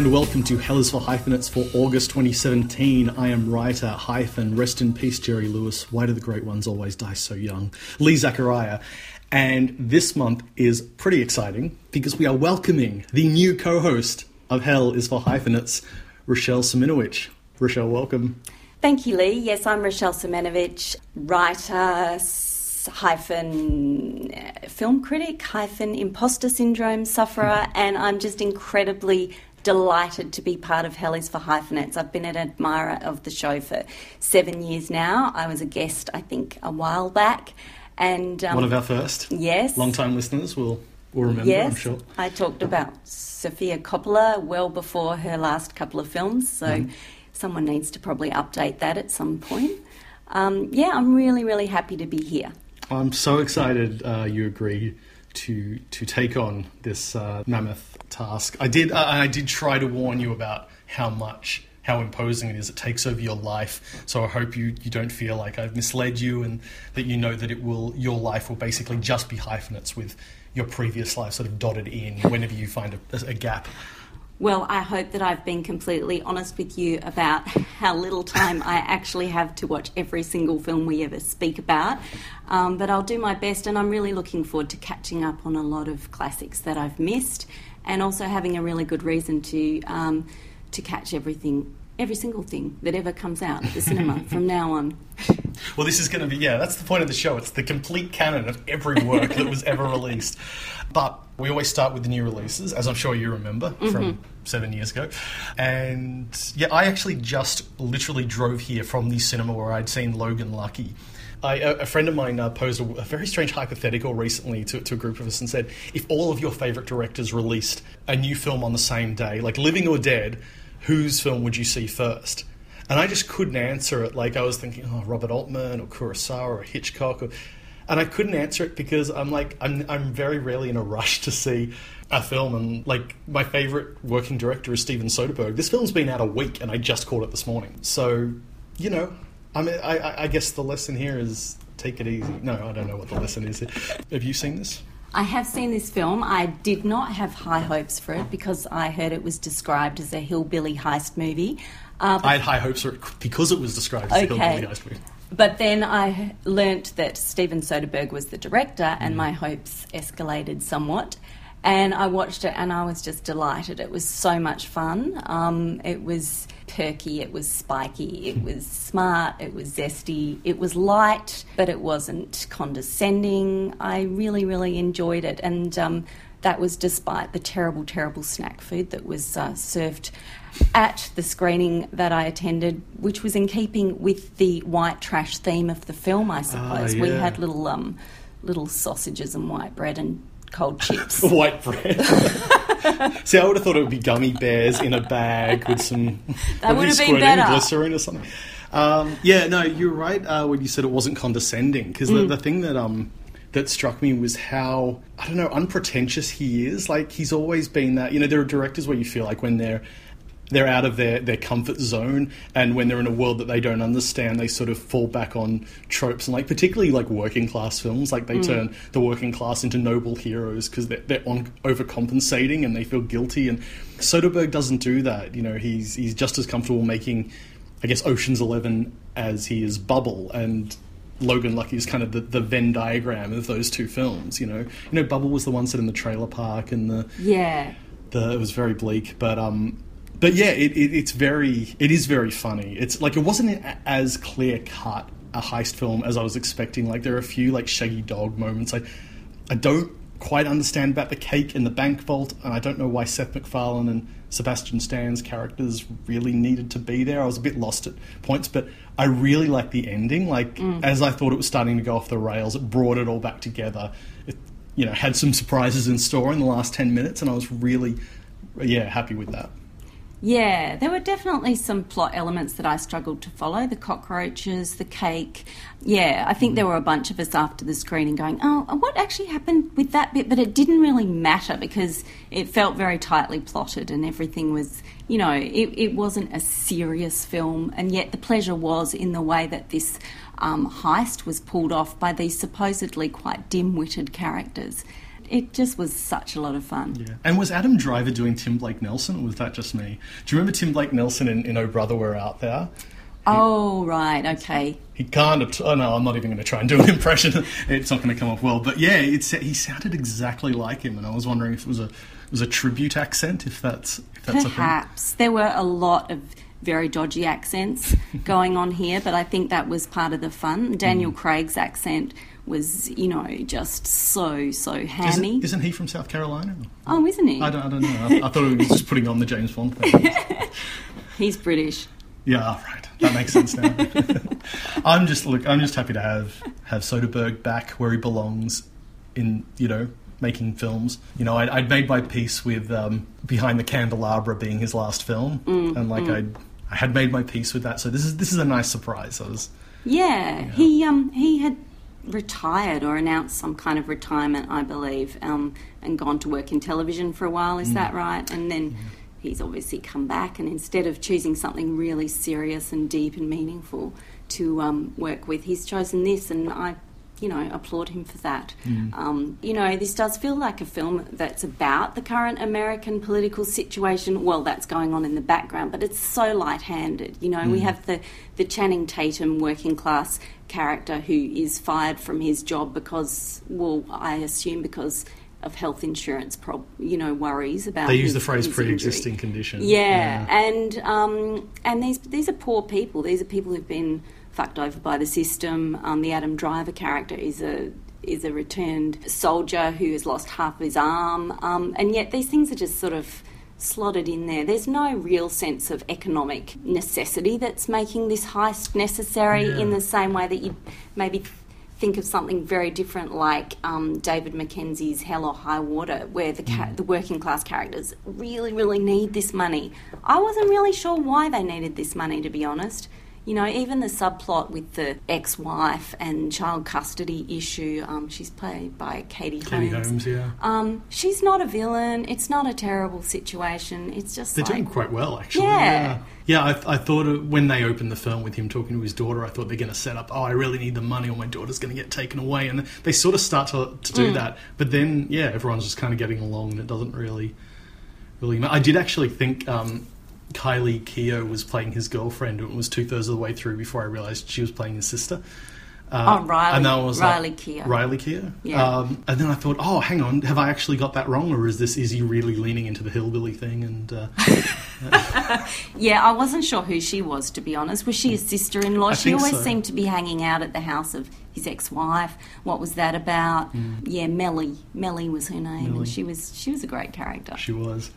And welcome to Hell is for Hyphenates for August 2017. I am writer hyphen, rest in peace, Jerry Lewis. Why do the great ones always die so young? Lee Zachariah. And this month is pretty exciting because we are welcoming the new co host of Hell is for Hyphenates, Rochelle Siemienowicz. Rochelle, welcome. Thank you, Lee. Yes, I'm Rochelle Siemienowicz, writer, hyphen uh, film critic, hyphen imposter syndrome sufferer, and I'm just incredibly delighted to be part of Hell is for Hyphenates. I've been an admirer of the show for seven years now. I was a guest, I think, a while back. And um, one of our first. Yes. Long time listeners will, will remember, yes, I'm sure. I talked about Sofia Coppola well before her last couple of films, so mm. someone needs to probably update that at some point. Um, yeah, I'm really, really happy to be here. I'm so excited uh, you agree to to take on this uh, mammoth task. I did uh, I did try to warn you about how much how imposing it is. It takes over your life. So I hope you, you don't feel like I've misled you and that you know that it will your life will basically just be hyphenates with your previous life sort of dotted in whenever you find a, a gap. Well, I hope that I've been completely honest with you about how little time I actually have to watch every single film we ever speak about. Um, but I'll do my best, and I'm really looking forward to catching up on a lot of classics that I've missed, and also having a really good reason to um, to catch everything every single thing that ever comes out at the cinema from now on. Well, this is going to be, yeah, that's the point of the show. It's the complete canon of every work that was ever released. But we always start with the new releases, as I'm sure you remember mm-hmm. from seven years ago. And yeah, I actually just literally drove here from the cinema where I'd seen Logan Lucky. I, a, friend of mine uh, posed a, a, very strange hypothetical recently to, to, a group of us and said, if all of your favourite directors released a new film on the same day, like living or dead, whose film would you see first? And I just couldn't answer it. Like I was thinking, oh, Robert Altman or Kurosawa or Hitchcock, or, and I couldn't answer it because I'm like, I'm I'm very rarely in a rush to see a film. And like my favorite working director is Steven Soderbergh. This film's been out a week, and I just caught it this morning. So you know, I mean, I, I guess the lesson here is take it easy. No, I don't know what the lesson is. Have you seen this? I have seen this film. I did not have high hopes for it because I heard it was described as a hillbilly heist movie. Uh, I had high hopes for it because it was described as okay. a hillbilly heist movie. But then I learnt that Steven Soderbergh was the director, and mm. my hopes escalated somewhat. And I watched it, and I was just delighted. It was so much fun. Um, it was perky, it was spiky, it was smart, it was zesty, it was light, but it wasn't condescending. I really, really enjoyed it, and um, that was despite the terrible, terrible snack food that was uh, served at the screening that I attended, which was in keeping with the white trash theme of the film, I suppose. yeah. We had little um, little sausages and white bread and cold chips. white bread. See, I would have thought it would be gummy bears in a bag with some that would have been better. glycerin or something. Um, yeah, no, you're right uh, when you said it wasn't condescending because mm. the, the, thing that um that struck me was how I don't know unpretentious he is. Like he's always been that. You know, there are directors where you feel like when they're they're out of their, their comfort zone and when they're in a world that they don't understand they sort of fall back on tropes and like particularly like working class films like they mm. turn the working class into noble heroes because they're, they're on overcompensating and they feel guilty and Soderbergh doesn't do that you know? He's he's just as comfortable making I guess Ocean's 11 as he is Bubble and Logan Lucky is kind of the, the Venn diagram of those two films you know? You know Bubble was the one set in the trailer park and the yeah. the, it was very bleak but um but yeah, it, it, it's very, it is very funny. It's like it wasn't as clear cut a heist film as I was expecting. Like there are a few like shaggy dog moments. I, I don't quite understand about the cake in the bank vault, and I don't know why Seth MacFarlane and Sebastian Stan's characters really needed to be there. I was a bit lost at points, but I really like the ending. Like mm. as I thought it was starting to go off the rails, it brought it all back together. It, you know, had some surprises in store in the last ten minutes, and I was really, yeah, happy with that. Yeah, there were definitely some plot elements that I struggled to follow the cockroaches, the cake. Yeah, I think there were a bunch of us after the screening going, oh, what actually happened with that bit? But it didn't really matter because it felt very tightly plotted and everything was, you know, it, it wasn't a serious film. And yet the pleasure was in the way that this um, heist was pulled off by these supposedly quite dim witted characters it just was such a lot of fun. Yeah. And was Adam Driver doing Tim Blake Nelson, or was that just me? Do you remember Tim Blake Nelson in, in Oh Brother We're Out There? Oh right, okay. He kind of. Oh no, I'm not even going to try and do an impression. it's not going to come off well. But yeah, it's he sounded exactly like him, and I was wondering if it was a it was a tribute accent. If that's if that's perhaps there were a lot of very dodgy accents going on here, but I think that was part of the fun. Daniel mm. Craig's accent was, you know, just so so hammy. Isn't, isn't he from South Carolina? Oh, isn't he? I don't, I don't know. I, I thought he was just putting on the James Bond thing. He's British. Yeah, right. That makes sense now. I'm just look. I'm just happy to have have Soderbergh back where he belongs, in you know making films. You know, I'd, I'd made my peace with um, Behind the Candelabra being his last film, mm, and like mm. I I had made my peace with that. So this is this is a nice surprise. I was. Yeah, he um he had retired or announced some kind of retirement, I believe, um, and gone to work in television for a while. Is mm. that right? And then. Mm he's obviously come back, and instead of choosing something really serious and deep and meaningful to um, work with, he's chosen this, and I, you know, applaud him for that. Mm. Um, you know, this does feel like a film that's about the current American political situation. Well, that's going on in the background, but it's so light-handed. You know, mm. we have the the Channing Tatum working class character who is fired from his job because, well, I assume because of health insurance, prob- you know, worries about. They use the phrase pre-existing condition. Yeah, yeah. and um, and these these are poor people. These are people who've been fucked over by the system. Um, the Adam Driver character is a is a returned soldier who has lost half of his arm, um, and yet these things are just sort of slotted in there. There's no real sense of economic necessity that's making this heist necessary yeah. in the same way that you maybe think of something very different like um, David Mackenzie's Hell or High Water, where the, ca- mm. the working class characters really, really need this money. I wasn't really sure why they needed this money, to be honest. You know, even the subplot with the ex wife and child custody issue, um, she's played by Katie, Katie Holmes. Holmes yeah. Um, she's not a villain. It's not a terrible situation. It's just. They're like, doing quite well, actually. Yeah. Yeah, yeah I, I, thought when they opened the film with him talking to his daughter, I thought they're going to set up, oh, I really need the money or my daughter's going to get taken away. And they sort of start to, to do mm. that. But then, yeah, everyone's just kind of getting along and it doesn't really. really I did actually think. Um, Kylie Keough was playing his girlfriend, and it was two thirds of the way through before I realised she was playing his sister. Uh, oh, Riley. And that was Riley like, Keough. Riley Keough. Yeah. Um, and then I thought, oh, hang on, have I actually got that wrong, or is this is he really leaning into the hillbilly thing? And uh, yeah, I wasn't sure who she was to be honest. Was she his sister-in-law? I she always so. seemed to be hanging out at the house of his ex-wife. What was that about? Mm. Yeah, Melly. Melly was her name, Mellie. and she was she was a great character. She was.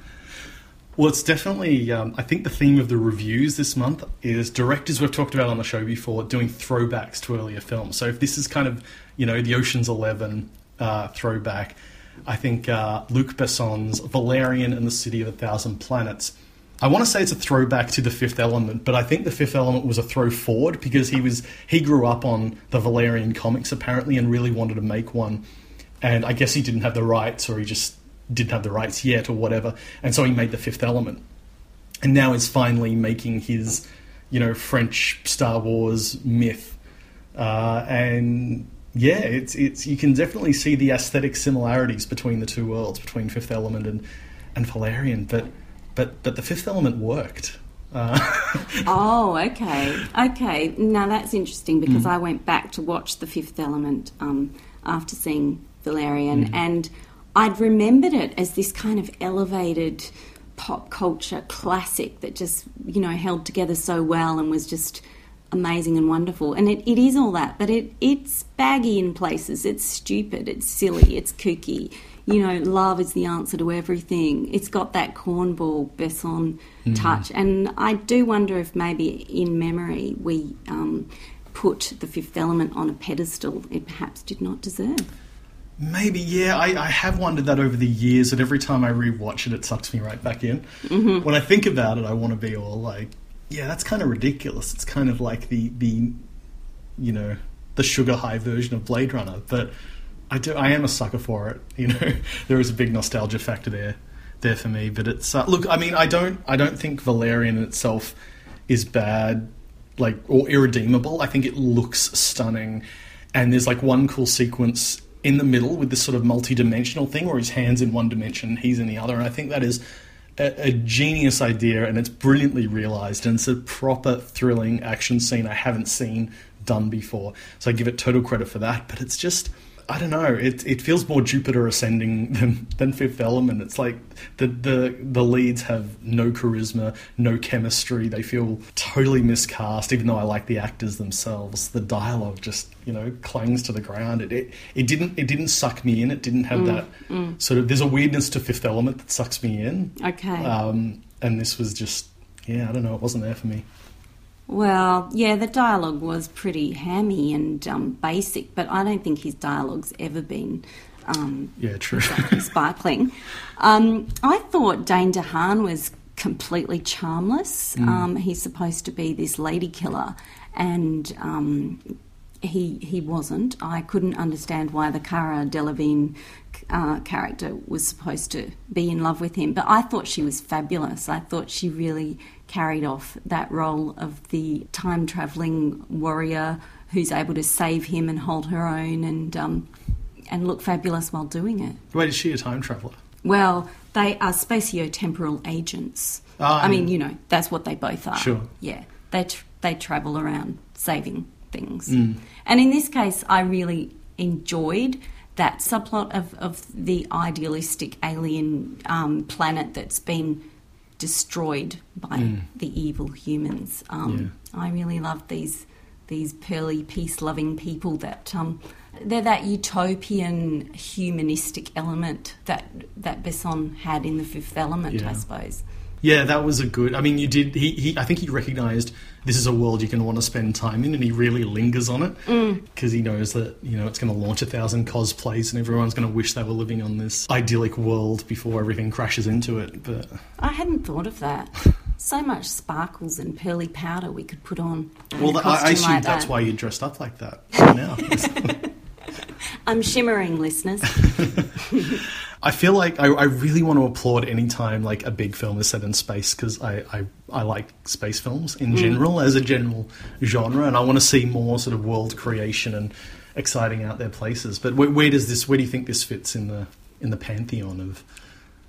Well, it's definitely. Um, I think the theme of the reviews this month is directors we've talked about on the show before doing throwbacks to earlier films. So if this is kind of you know the Ocean's Eleven uh, throwback, I think uh, Luc Besson's Valerian and the City of a Thousand Planets. I want to say it's a throwback to the Fifth Element, but I think the Fifth Element was a throw forward because he was he grew up on the Valerian comics apparently and really wanted to make one, and I guess he didn't have the rights or he just didn't have the rights yet or whatever, and so he made the Fifth Element, and now is finally making his, you know, French Star Wars myth, uh, and yeah, it's it's you can definitely see the aesthetic similarities between the two worlds, between Fifth Element and and Valerian, but but but the Fifth Element worked. Uh. oh, okay, okay. Now that's interesting because mm. I went back to watch the Fifth Element um, after seeing Valerian, mm. and I'd remembered it as this kind of elevated pop culture classic that just, you know, held together so well and was just amazing and wonderful. And it, it is all that, but it it's baggy in places. It's stupid, it's silly, it's kooky. You know, love is the answer to everything. It's got that cornball Besson mm. touch. And I do wonder if maybe in memory we um, put the fifth element on a pedestal it perhaps did not deserve. Maybe, yeah. I, I, have wondered that over the years, and every time I rewatch it, it sucks me right back in. Mm-hmm. When I think about it, I want to be all like, yeah, that's kind of ridiculous. It's kind of like the, the you know, the sugar high version of Blade Runner. But I, do, I am a sucker for it. You know, there is a big nostalgia factor there there for me. But it's uh, look, I mean, I don't I don't think Valerian in itself is bad, like or irredeemable. I think it looks stunning, and there's like one cool sequence in the middle with this sort of multi-dimensional thing where his hands in one dimension, he's in the other, and I think that is a, a genius idea, and it's brilliantly realized, and it's a proper thrilling action scene I haven't seen done before. So I give it total credit for that. But it's just I don't know. It it feels more Jupiter ascending than, than Fifth Element. It's like the the the leads have no charisma, no chemistry. They feel totally miscast. Even though I like the actors themselves, the dialogue just you know clangs to the ground. It it, it didn't it didn't suck me in. It didn't have that sort of. There's a weirdness to Fifth Element that sucks me in. Okay. Um, and this was just yeah. I don't know. It wasn't there for me. Well, yeah, the dialogue was pretty hammy and um, basic, but I don't think his dialogue's ever been um, Yeah, true. sparkling. Um, I thought Dane DeHaan was completely charmless. Um, he's supposed to be this lady killer, and um, he he wasn't. I couldn't understand why the Cara Delevingne uh, character was supposed to be in love with him, but I thought she was fabulous. I thought she really carried off that role of the time traveling warrior who's able to save him and hold her own and um, and look fabulous while doing it. Wait, is she a time traveler? Well, they are spatio-temporal agents. Ah, I mean, you know, that's what they both are. Sure. Yeah, they tr- they travel around saving things. Mm. And in this case, I really enjoyed that subplot of, of the idealistic alien um, planet that's been destroyed by the evil humans. Um, I really love these these pearly, peace-loving people that um, they're that utopian, humanistic element that that Besson had in the Fifth Element, I suppose. Yeah, that was a good. I mean, you did. He, he I think he recognised this is a world you're going to want to spend time in, and he really lingers on it mm. because he knows that you know it's going to launch a thousand cosplays, and everyone's going to wish they were living on this idyllic world before everything crashes into it. But I hadn't thought of that. So much sparkles and pearly powder we could put on. well, I, I assume like that's that. why you're dressed up like that now. I'm shimmering, listeners. I feel like I, I really want to applaud any time like a big film is set in space because I, I, I like space films in mm. general as a general genre, and I want to see more sort of world creation and exciting out there places. But where, where does this? Where do you think this fits in the in the pantheon of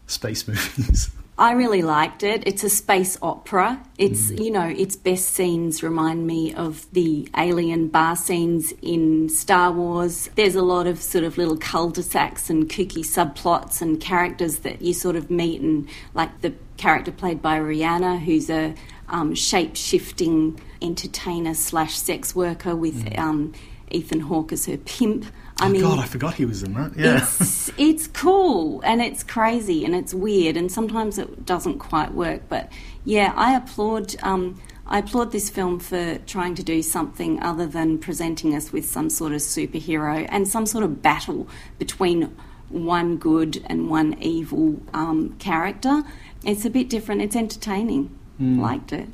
space movies? I really liked it. It's a space opera. It's, you know, its best scenes remind me of the alien bar scenes in Star Wars. There's a lot of sort of little cul de sacs and kooky subplots and characters that you sort of meet, and like the character played by Rihanna, who's a um, shape shifting entertainer slash sex worker with um, Ethan Hawke as her pimp. I oh mean, God, I forgot he was in that. Yeah, it's it's cool and it's crazy and it's weird and sometimes it doesn't quite work. But yeah, I applaud um, I applaud this film for trying to do something other than presenting us with some sort of superhero and some sort of battle between one good and one evil um, character. It's a bit different. It's entertaining. Liked it.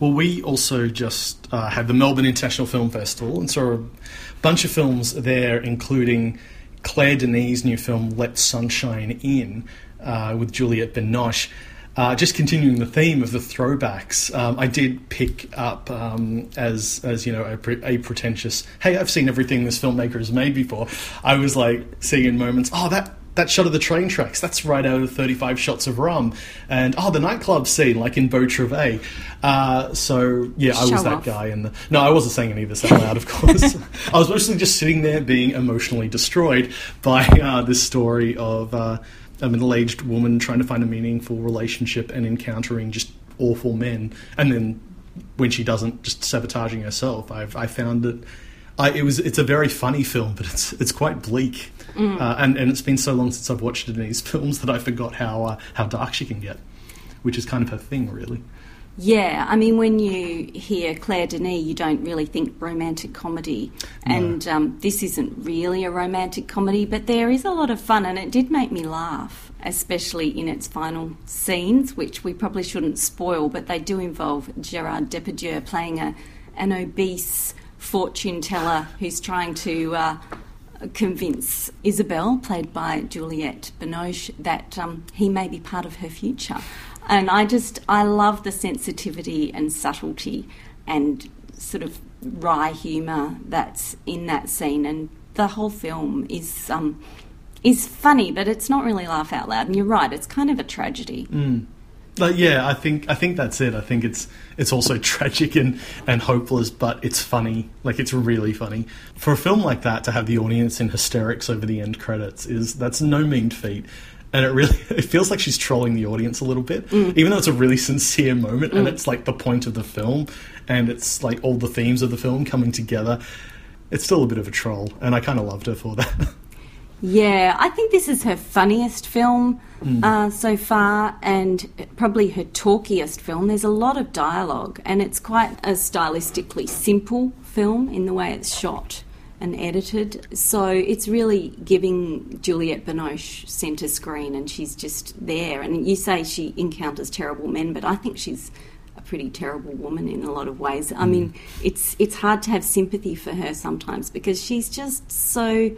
Well, we also just uh, had the Melbourne International Film Festival and saw a bunch of films there, including Claire Denis' new film Let Sunshine In uh, with Juliette Binoche. Uh, just continuing the theme of the throwbacks, um, I did pick up um, as as you know a, pre- a pretentious. Hey, I've seen everything this filmmaker has made before. I was like seeing in moments. Oh, that that shot of the train tracks, that's right out of 35 shots of rum. And, oh, the nightclub scene, like in Beau Travail. Uh, so, yeah, I was that off. guy. And the, No, I wasn't saying any of this out loud, of course. I was mostly just sitting there being emotionally destroyed by uh, this story of uh, a middle aged woman trying to find a meaningful relationship and encountering just awful men. And then when she doesn't, just sabotaging herself. I've, I found it. I, it was. It's a very funny film, but it's it's quite bleak, uh, and and it's been so long since I've watched Denis' films that I forgot how uh, how dark she can get, which is kind of her thing, really. Yeah, I mean, when you hear Claire Denis, you don't really think romantic comedy. And um, this isn't really a romantic comedy, but there is a lot of fun, and it did make me laugh, especially in its final scenes, which we probably shouldn't spoil, but they do involve Gerard Depardieu playing a, an obese fortune teller who's trying to. Uh, convince Isabel, played by Juliette Binoche, that um, he may be part of her future. And I just, I love the sensitivity and subtlety and sort of wry humour that's in that scene. And the whole film is um, is funny, but it's not really laugh out loud. And you're right; it's kind of a tragedy. But yeah, I think I think that's it. I think it's it's also tragic and, and hopeless, but it's funny. Like it's really funny for a film like that to have the audience in hysterics over the end credits is that's no mean feat. And it really it feels like she's trolling the audience a little bit, mm. even though it's a really sincere moment and mm. it's like the point of the film, and it's like all the themes of the film coming together. It's still a bit of a troll, and I kind of loved her for that. Yeah, I think this is her funniest film uh, so far, and probably her talkiest film. There's a lot of dialogue, and it's quite a stylistically simple film in the way it's shot and edited. So it's really giving Juliette Binoche centre screen, and she's just there. And you say she encounters terrible men, but I think she's a pretty terrible woman in a lot of ways. I mean, it's it's hard to have sympathy for her sometimes because she's just so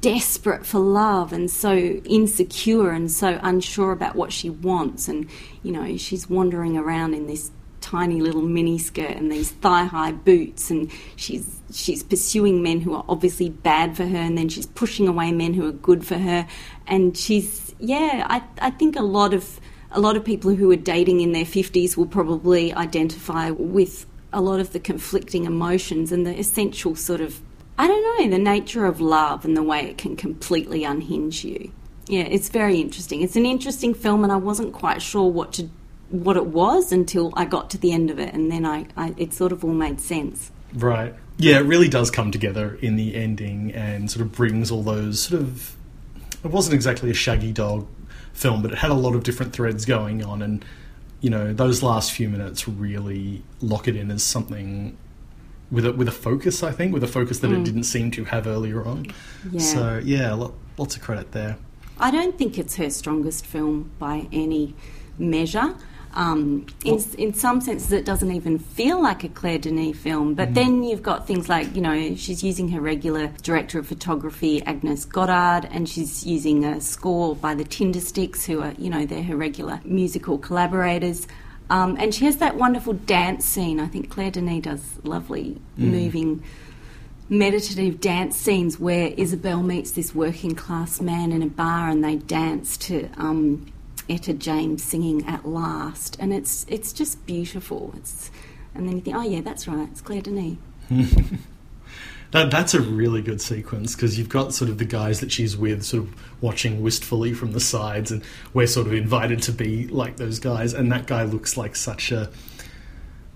desperate for love and so insecure and so unsure about what she wants. And you know she's wandering around in this tiny little mini skirt and these thigh high boots. And she's she's pursuing men who are obviously bad for her. And then she's pushing away men who are good for her. And she's yeah I I think a lot of a lot of people who are dating in their 50s will probably identify with a lot of the conflicting emotions and the essential sort of I don't know, the nature of love and the way it can completely unhinge you. Yeah, it's very interesting. It's an interesting film, and I wasn't quite sure what to what it was until I got to the end of it, and then I, I it sort of all made sense. Right. Yeah, it really does come together in the ending and sort of brings all those sort of. It wasn't exactly a shaggy dog film, but it had a lot of different threads going on, and you know those last few minutes really lock it in as something with a with a focus. I think with a focus that it didn't seem to have earlier on. Yeah. So yeah, lo- lots of credit there. I don't think it's her strongest film by any measure. Um, in, in some senses, it doesn't even feel like a Claire Denis film. But then you've got things like, you know, she's using her regular director of photography, Agnes Godard, and she's using a score by the Tindersticks, who are, you know, they're her regular musical collaborators. Um, and she has that wonderful dance scene. I think Claire Denis does lovely, moving meditative dance scenes where Isabel meets this working class man in a bar and they dance to um, Etta James singing "At Last," and it's it's just beautiful. It's and then you think, oh yeah, that's right, it's Claire Denis. That that's a really good sequence because you've got sort of the guys that she's with, sort of watching wistfully from the sides, and we're sort of invited to be like those guys. And that guy looks like such a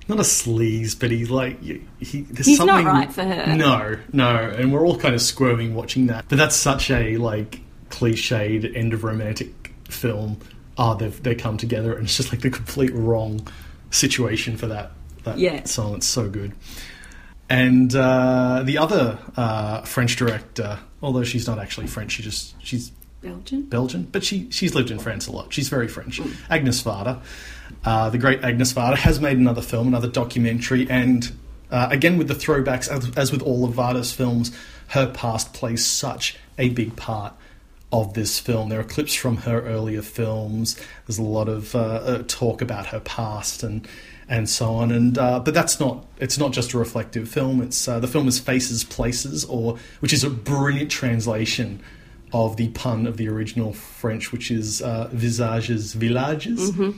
not a sleaze, but he's like he. There's He's not something, right for her. No, no, and we're all kind of squirming watching that. But that's such a like cliched end of romantic film. Ah, they've they come together, and it's just like the complete wrong situation for that that Yeah. song. It's so good. And uh, the other uh, French director, although she's not actually French, she just she's Belgian. Belgian, but she she's lived in France a lot. She's very French. Agnes Varda, uh, the great Agnes Varda, has made another film, another documentary, and uh, again with the throwbacks, as, as with all of Varda's films, her past plays such a big part of this film. There are clips from her earlier films. There's a lot of uh, uh, talk about her past and and so on. And uh, but that's not it's not just a reflective film. It's uh, the film is Faces Places, or which is a brilliant translation of the pun of the original French, which is uh, visages villages. she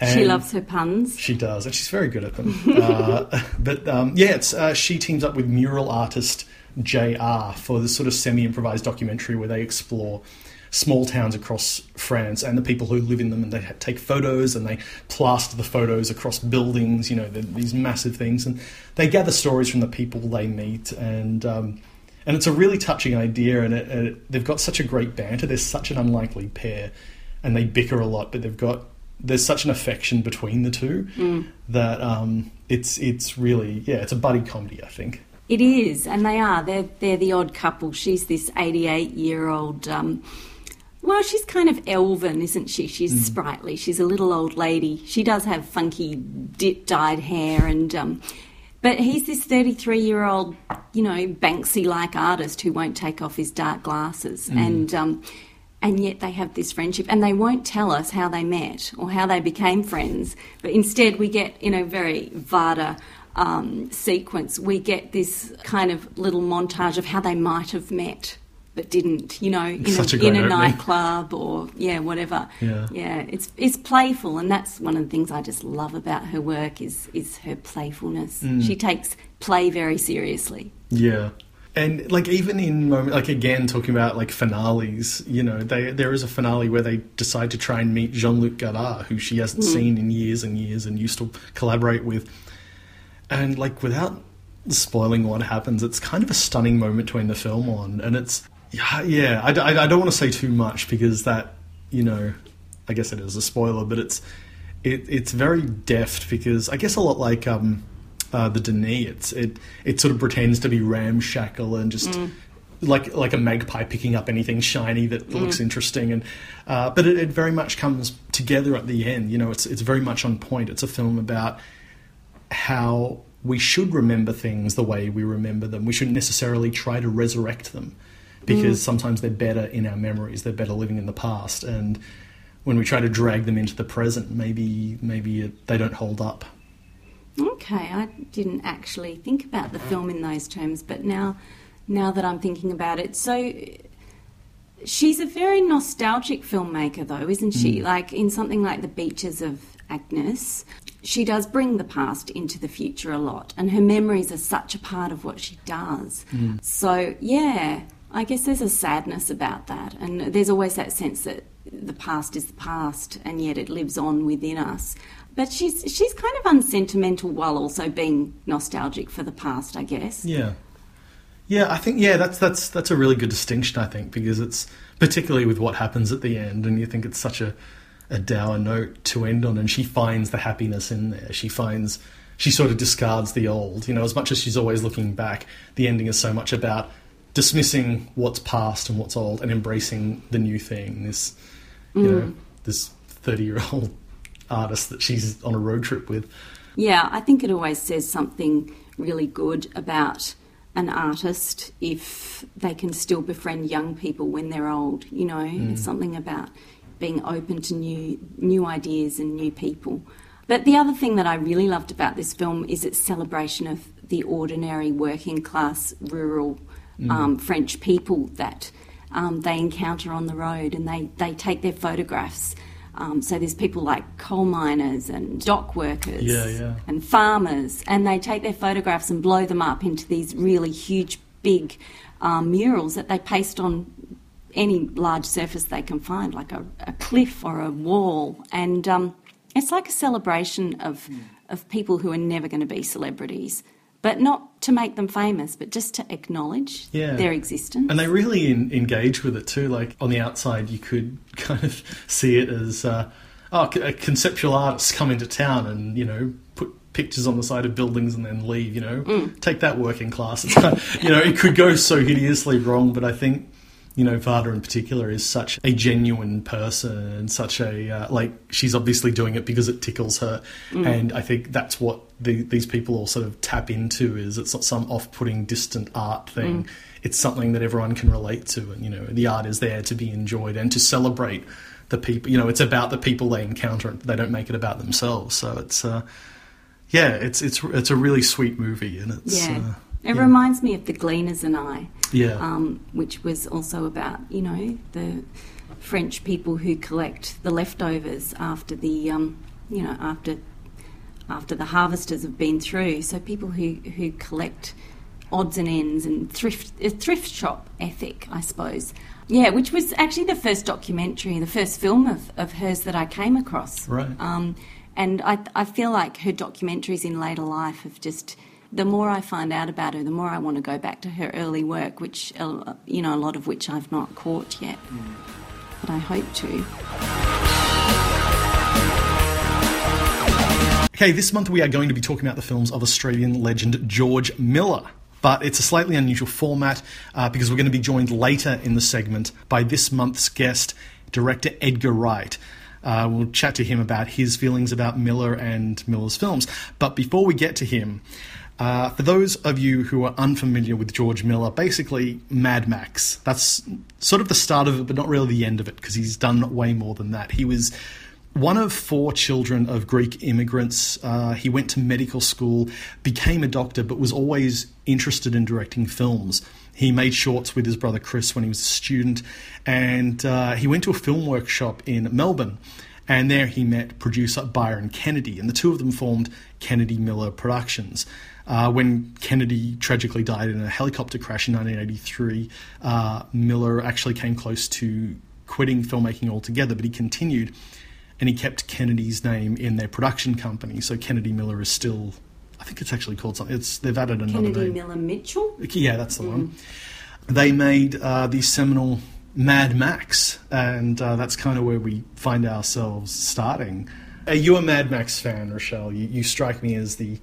And- loves her puns. she does, and she's very good at them. uh, but um, yeah, it's, uh, she teams up with mural artist JR for this sort of semi improvised documentary where they explore small towns across France and the people who live in them, and they take photos and they plaster the photos across buildings, you know, the, these massive things, and they gather stories from the people they meet, and um, and it's a really touching idea, and it, it, they've got such a great banter. They're such an unlikely pair, and they bicker a lot, but they've got there's such an affection between the two that um, it's it's really yeah, it's a buddy comedy, I think. It is, and they are. They're they're the odd couple. She's this eighty-eight-year-old. Um, well, she's kind of elven, isn't she? She's sprightly. She's a little old lady. She does have funky dip dyed hair, and um, but he's this thirty-three-year-old, you know, Banksy-like artist who won't take off his dark glasses, and um, and yet they have this friendship, and they won't tell us how they met or how they became friends, but instead we get, you know, very Varda um, sequence, we get this kind of little montage of how they might have met but didn't, you know, in a, a in a opening. nightclub or yeah, whatever. Yeah. yeah, it's it's playful, and that's one of the things I just love about her work is is her playfulness. Mm. She takes play very seriously. Yeah. And like even in moment like again talking about like finales, you know, they there is a finale where they decide to try and meet Jean-Luc Godard, who she hasn't seen in years and years and used to collaborate with. And like without spoiling what happens, it's kind of a stunning moment to end the film on, and it's yeah, yeah. I, I, I don't want to say too much because that you know, I guess it is a spoiler, but it's it, it's very deft because I guess a lot like um, uh, the Denis, it's it it sort of pretends to be ramshackle and just. Like like a magpie picking up anything shiny that looks interesting, and uh, but it, it very much comes together at the end. You know, it's it's very much on point. It's a film about how we should remember things the way we remember them. We shouldn't necessarily try to resurrect them because mm. sometimes they're better in our memories. They're better living in the past, and when we try to drag them into the present, maybe maybe it, they don't hold up. Okay, I didn't actually think about the film in those terms, but now, now that I'm thinking about it, so she's a very nostalgic filmmaker, though, isn't she? Mm. Like in something like The Beaches of Agnes, she does bring the past into the future a lot, and her memories are such a part of what she does. Mm. So, yeah, I guess there's a sadness about that, and there's always that sense that the past is the past, and yet it lives on within us. But she's she's kind of unsentimental while also being nostalgic for the past, I guess. Yeah, yeah. I think yeah, that's that's that's a really good distinction. I think because it's particularly with what happens at the end, and you think it's such a a dour note to end on, and she finds the happiness in there. She finds she sort of discards the old. You know, as much as she's always looking back, the ending is so much about dismissing what's past and what's old and embracing the new thing. This, you know, mm. this thirty-year-old artist that she's on a road trip with. Yeah, I think it always says something really good about an artist if they can still befriend young people when they're old. You know, mm. it's something about being open to new new ideas and new people. But the other thing that I really loved about this film is its celebration of the ordinary working class rural um, French people that um, they encounter on the road and they, they take their photographs. Um, so there's people like coal miners and dock workers Yeah, yeah. and farmers, and they take their photographs and blow them up into these really huge, big um, murals that they paste on any large surface they can find, like a, a cliff or a wall. And um, it's like a celebration of, of people who are never going to be celebrities, but not to make them famous, but just to acknowledge Yeah. their existence. And they really in, engage with it too. Like on the outside, you could kind of see it as uh, oh, a conceptual artists come into town and you know put pictures on the side of buildings and then leave. You know, take that working class. It's kind of- you know, it could go so hideously wrong, but I think. You know, Varda in particular is such a genuine person and such a uh, like she's obviously doing it because it tickles her, and I think that's what the, these people all sort of tap into is it's not some off-putting distant art thing. It's something that everyone can relate to, and you know, the art is there to be enjoyed and to celebrate the people. You know, it's about the people they encounter. They don't make it about themselves. So it's uh, yeah, it's it's it's a really sweet movie, and it's yeah. uh, it yeah. reminds me of The Gleaners and I. yeah. um, which was also about you know the French people who collect the leftovers after the um, you know after after the harvesters have been through. So people who who collect odds and ends and thrift a thrift shop ethic, I suppose. Yeah, which was actually the first documentary, the first film of, of hers that I came across. Right. Um, and I, I feel like her documentaries in later life have just, the more I find out about her, the more I want to go back to her early work, which, uh, you know, a lot of which I've not caught yet. But I hope to. Okay, this month we are going to be talking about the films of Australian legend George Miller. But it's a slightly unusual format uh, because we're going to be joined later in the segment by this month's guest, director Edgar Wright. Uh, we'll chat to him about his feelings about Miller and Miller's films. But before we get to him, uh, for those of you who are unfamiliar with George Miller, basically Mad Max. That's sort of the start of it, but not really the end of it because he's done way more than that. He was one of four children of Greek immigrants. Uh, he went to medical school, became a doctor, but was always interested in directing films. He made shorts with his brother Chris when he was a student, and uh, he went to a film workshop in Melbourne. And there he met producer Byron Kennedy, and the two of them formed Kennedy Miller Productions. Uh, when Kennedy tragically died in a helicopter crash in 1983, uh, Miller actually came close to quitting filmmaking altogether, but he continued and he kept Kennedy's name in their production company. So Kennedy Miller is still, I think it's actually called something. It's they've added another Kennedy name. Miller Mitchell. Yeah, that's the one. They made uh, the seminal Mad Max, and uh, that's kind of where we find ourselves starting. Are you a Mad Max fan, Rochelle? You, you strike me as the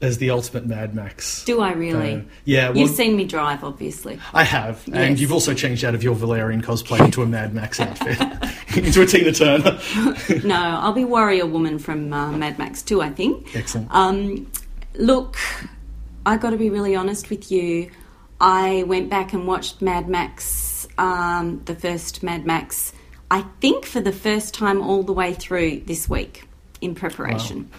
as the ultimate Mad Max. Do I really? fan. Yeah, well, You've seen me drive, obviously. I have, and you've also changed out of your Valerian cosplay into a Mad Max outfit, into a Tina Turner. no, I'll be Warrior Woman from uh, Mad Max 2, I think. Excellent. Um, look, I got to be really honest with you. I went back and watched Mad Max, um, the first Mad Max, I think for the first time all the way through this week in preparation.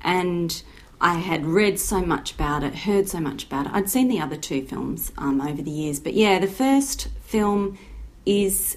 And I had read so much about it, heard so much about it. I'd seen the other two films um, over the years, but yeah, the first film is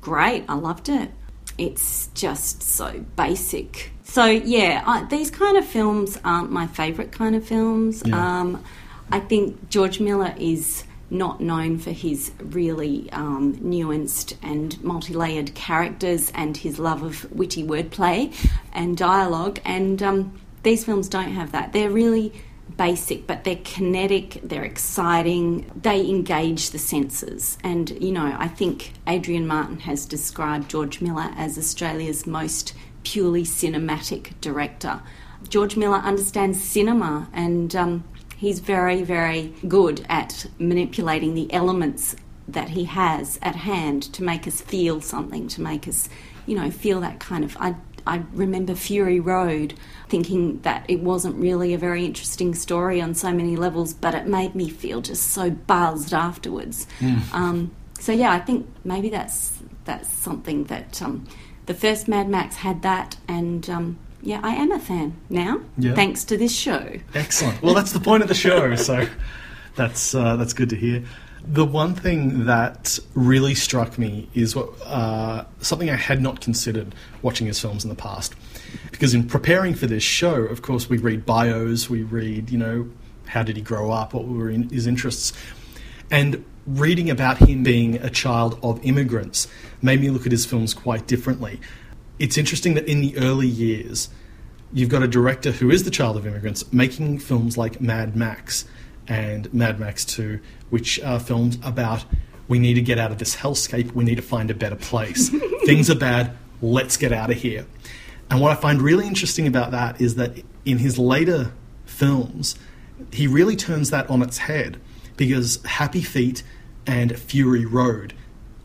great. I loved it. It's just so basic. So yeah, I, these kind of films aren't my favourite kind of films. Yeah. Um, I think George Miller is not known for his really um, nuanced and multi-layered characters and his love of witty wordplay and dialogue. And um, these films don't have that. They're really basic, but they're kinetic, they're exciting, they engage the senses. And, you know, I think Adrian Martin has described George Miller as Australia's most purely cinematic director. George Miller understands cinema and um, he's very, very good at manipulating the elements that he has at hand to make us feel something, to make us, you know, feel that kind of. I, I remember Fury Road thinking that it wasn't really a very interesting story on so many levels, but it made me feel just so buzzed afterwards. Um, so yeah, I think maybe that's that's something that um, the first Mad Max had that, and um, yeah, I am a fan now, Yeah. thanks to this show. Excellent. Well, that's the point of the show, so that's uh, that's good to hear. The one thing that really struck me is what uh, something I had not considered watching his films in the past, because in preparing for this show, of course, we read bios, we read, you know, how did he grow up, what were his interests, and reading about him being a child of immigrants made me look at his films quite differently. It's interesting that in the early years, you've got a director who is the child of immigrants making films like Mad Max and Mad Max 2, which are films about we need to get out of this hellscape, we need to find a better place. Things are bad, let's get out of here. And what I find really interesting about that is that in his later films, he really turns that on its head because Happy Feet and Fury Road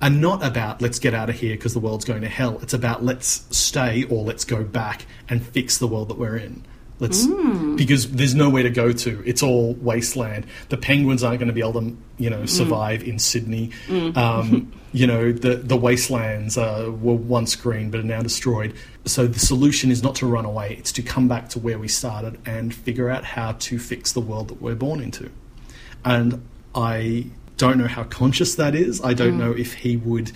are not about let's get out of here because the world's going to hell. It's about let's stay or let's go back and fix the world that we're in. Let's because there's nowhere to go to. It's all wasteland. The penguins aren't going to be able to, you know, survive in Sydney. Um, you know, the the wastelands uh, were once green but are now destroyed. So the solution is not to run away. It's to come back to where we started and figure out how to fix the world that we're born into. And I don't know how conscious that is. I don't know if he would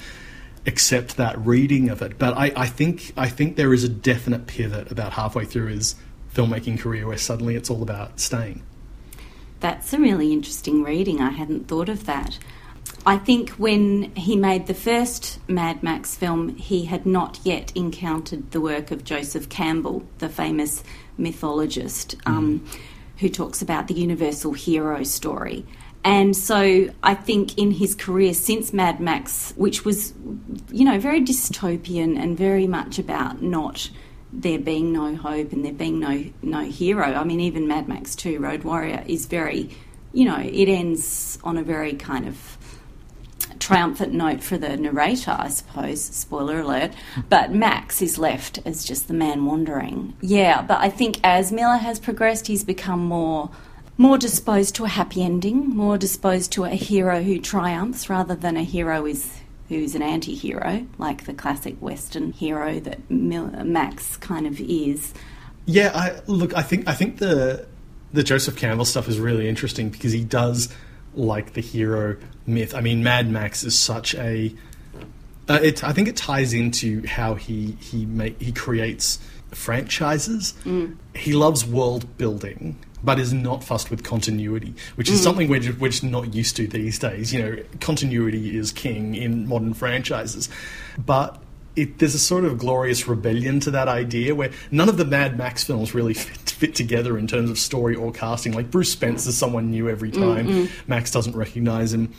accept that reading of it. But I, I think I think there is a definite pivot about halfway through his filmmaking career where suddenly it's all about staying. That's a really interesting reading. I hadn't thought of that. I think when he made the first Mad Max film, he had not yet encountered the work of Joseph Campbell, the famous mythologist um, who talks about the universal hero story. And so I think in his career since Mad Max, which was, you know, very dystopian and very much about not there being no hope and there being no no hero. I mean, even Mad Max 2 Road Warrior is very, you know, it ends on a very kind of triumphant note for the narrator, I suppose. Spoiler alert. But Max is left as just the man wandering. Yeah, but I think as Miller has progressed, he's become more more disposed to a happy ending, more disposed to a hero who triumphs rather than a hero is who's an anti hero, like the classic Western hero that Mil- Max kind of is. Yeah, I, look, I think I think the the Joseph Campbell stuff is really interesting because he does like the hero myth. I mean, Mad Max is such a. Uh, it, I think it ties into how he he make, he creates franchises. Mm. He loves world building, but is not fussed with continuity, which is mm-hmm. something we're, we're just not used to these days. You know, continuity is king in modern franchises, but. It, there's a sort of glorious rebellion to that idea where none of the Mad Max films really fit, fit together in terms of story or casting. Like Bruce Spence is someone new every time. Max doesn't recognize him.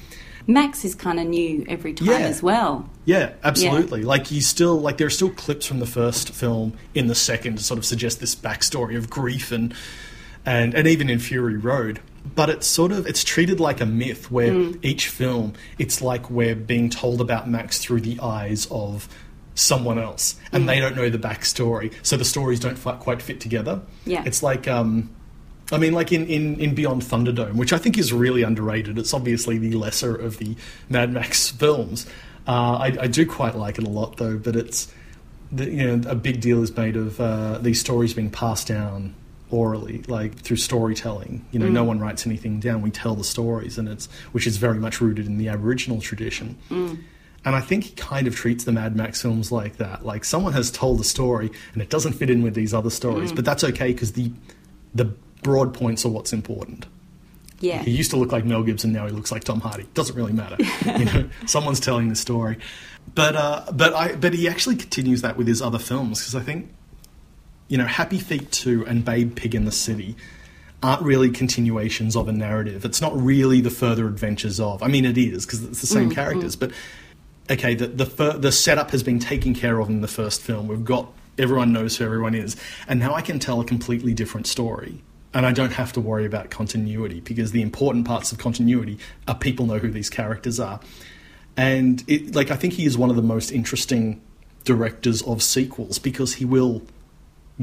Max is kind of new every time Yeah. as well. Yeah, absolutely. Like you still like there are still clips from the first film in the second to sort of suggest this backstory of grief and and and even in Fury Road. But it's sort of it's treated like a myth where each film it's like we're being told about Max through the eyes of someone else and they don't know the backstory so the stories don't quite fit together Yeah. it's like um I mean, like in, in, in Beyond Thunderdome, which I think is really underrated. It's obviously the lesser of the Mad Max films. Uh, I, I do quite like it a lot, though. But it's the, you know a big deal is made of uh, these stories being passed down orally, like through storytelling. You know, no mm. one writes anything down. We tell the stories, and it's which is very much rooted in the Aboriginal tradition. Mm. And I think he kind of treats the Mad Max films like that. Like someone has told a story, and it doesn't fit in with these other stories, mm. but that's okay because the the broad points are what's important. Yeah. He used to look like Mel Gibson. Now he looks like Tom Hardy. Doesn't really matter. you know, someone's telling the story. But uh, but I but he actually continues that with his other films because I think you know Happy Feet two and Babe Pig in the City aren't really continuations of a narrative. It's not really the further adventures of. I mean, it is because it's the same mm, mm. characters, but okay, the the fir- the setup has been taken care of in the first film. We've got everyone knows who everyone is, and now I can tell a completely different story. And I don't have to worry about continuity because the important parts of continuity are people know who these characters are. And it, like I think he is one of the most interesting directors of sequels because he will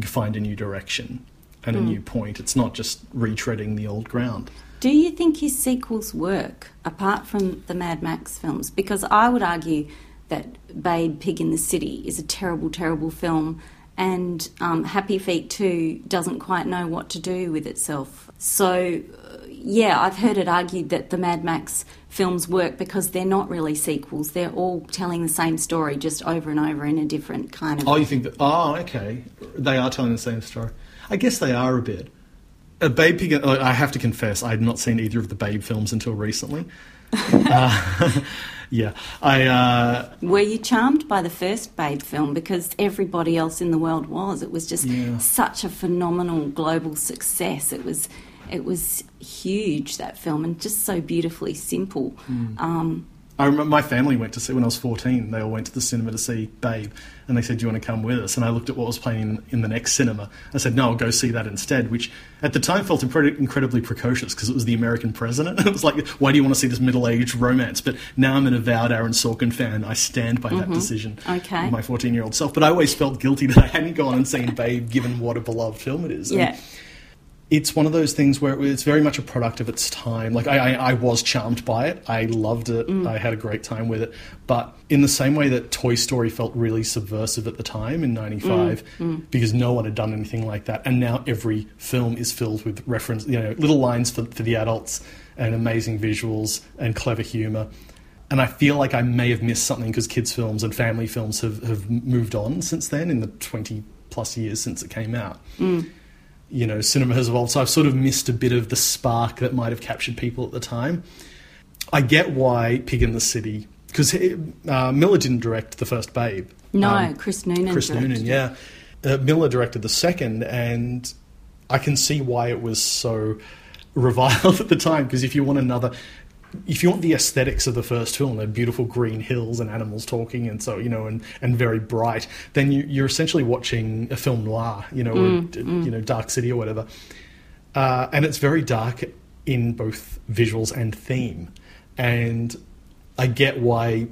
find a new direction and a new point. It's not just retreading the old ground. Do you think his sequels work apart from the Mad Max films? Because I would argue that Babe Pig in the City is a terrible, terrible film, and um, Happy Feet 2 doesn't quite know what to do with itself. So, yeah, I've heard it argued that the Mad Max films work because they're not really sequels. They're all telling the same story just over and over in a different kind of. Oh, you think that? Oh, okay. They are telling the same story. I guess they are a bit. A Babe Pig. uh, I have to confess, I had not seen either of the Babe films until recently. uh, yeah, I. Uh, Were you charmed by the first Babe film? Because everybody else in the world was. It was just Yeah. such a phenomenal global success. It was, it was huge that film, and just so beautifully simple. Hmm. Um, I remember my family went to see when I was fourteen. They all went to the cinema to see Babe, and they said, "Do you want to come with us?" And I looked at what was playing in, in the next cinema. I said, "No, I'll go see that instead." Which at the time felt impre- incredibly precocious because it was the American president. it was like, "Why do you want to see this middle-aged romance?" But now I'm an avowed Aaron Sorkin fan. I stand by that decision. Okay. my fourteen-year-old self. But I always felt guilty that I hadn't gone and seen Babe, given what a beloved film it is. And yeah, it's one of those things where it's very much a product of its time. Like I, I, I was charmed by it. I loved it. Mm. I had a great time with it. But in the same way that Toy Story felt really subversive at the time in '95, mm, mm. because no one had done anything like that, and now every film is filled with reference, you know, little lines for, for the adults and amazing visuals and clever humor. And I feel like I may have missed something because kids' films and family films have, have moved on since then in the 20 plus years since it came out you know, cinema has evolved. So I've sort of missed a bit of the spark that might have captured people at the time. I get why Pig in the City, because uh, Miller didn't direct the first Babe. no, Um, Chris Noonan. Chris directed Noonan, yeah. Uh, Miller directed the second, and I can see why it was so reviled at the time. Because if you want another, if you want the aesthetics of the first film, they're beautiful green hills and animals talking, and so you know, and, and very bright, then you, you're essentially watching a film noir, you know, or, you know, Dark City or whatever. Uh, and it's very dark in both visuals and theme, and I get why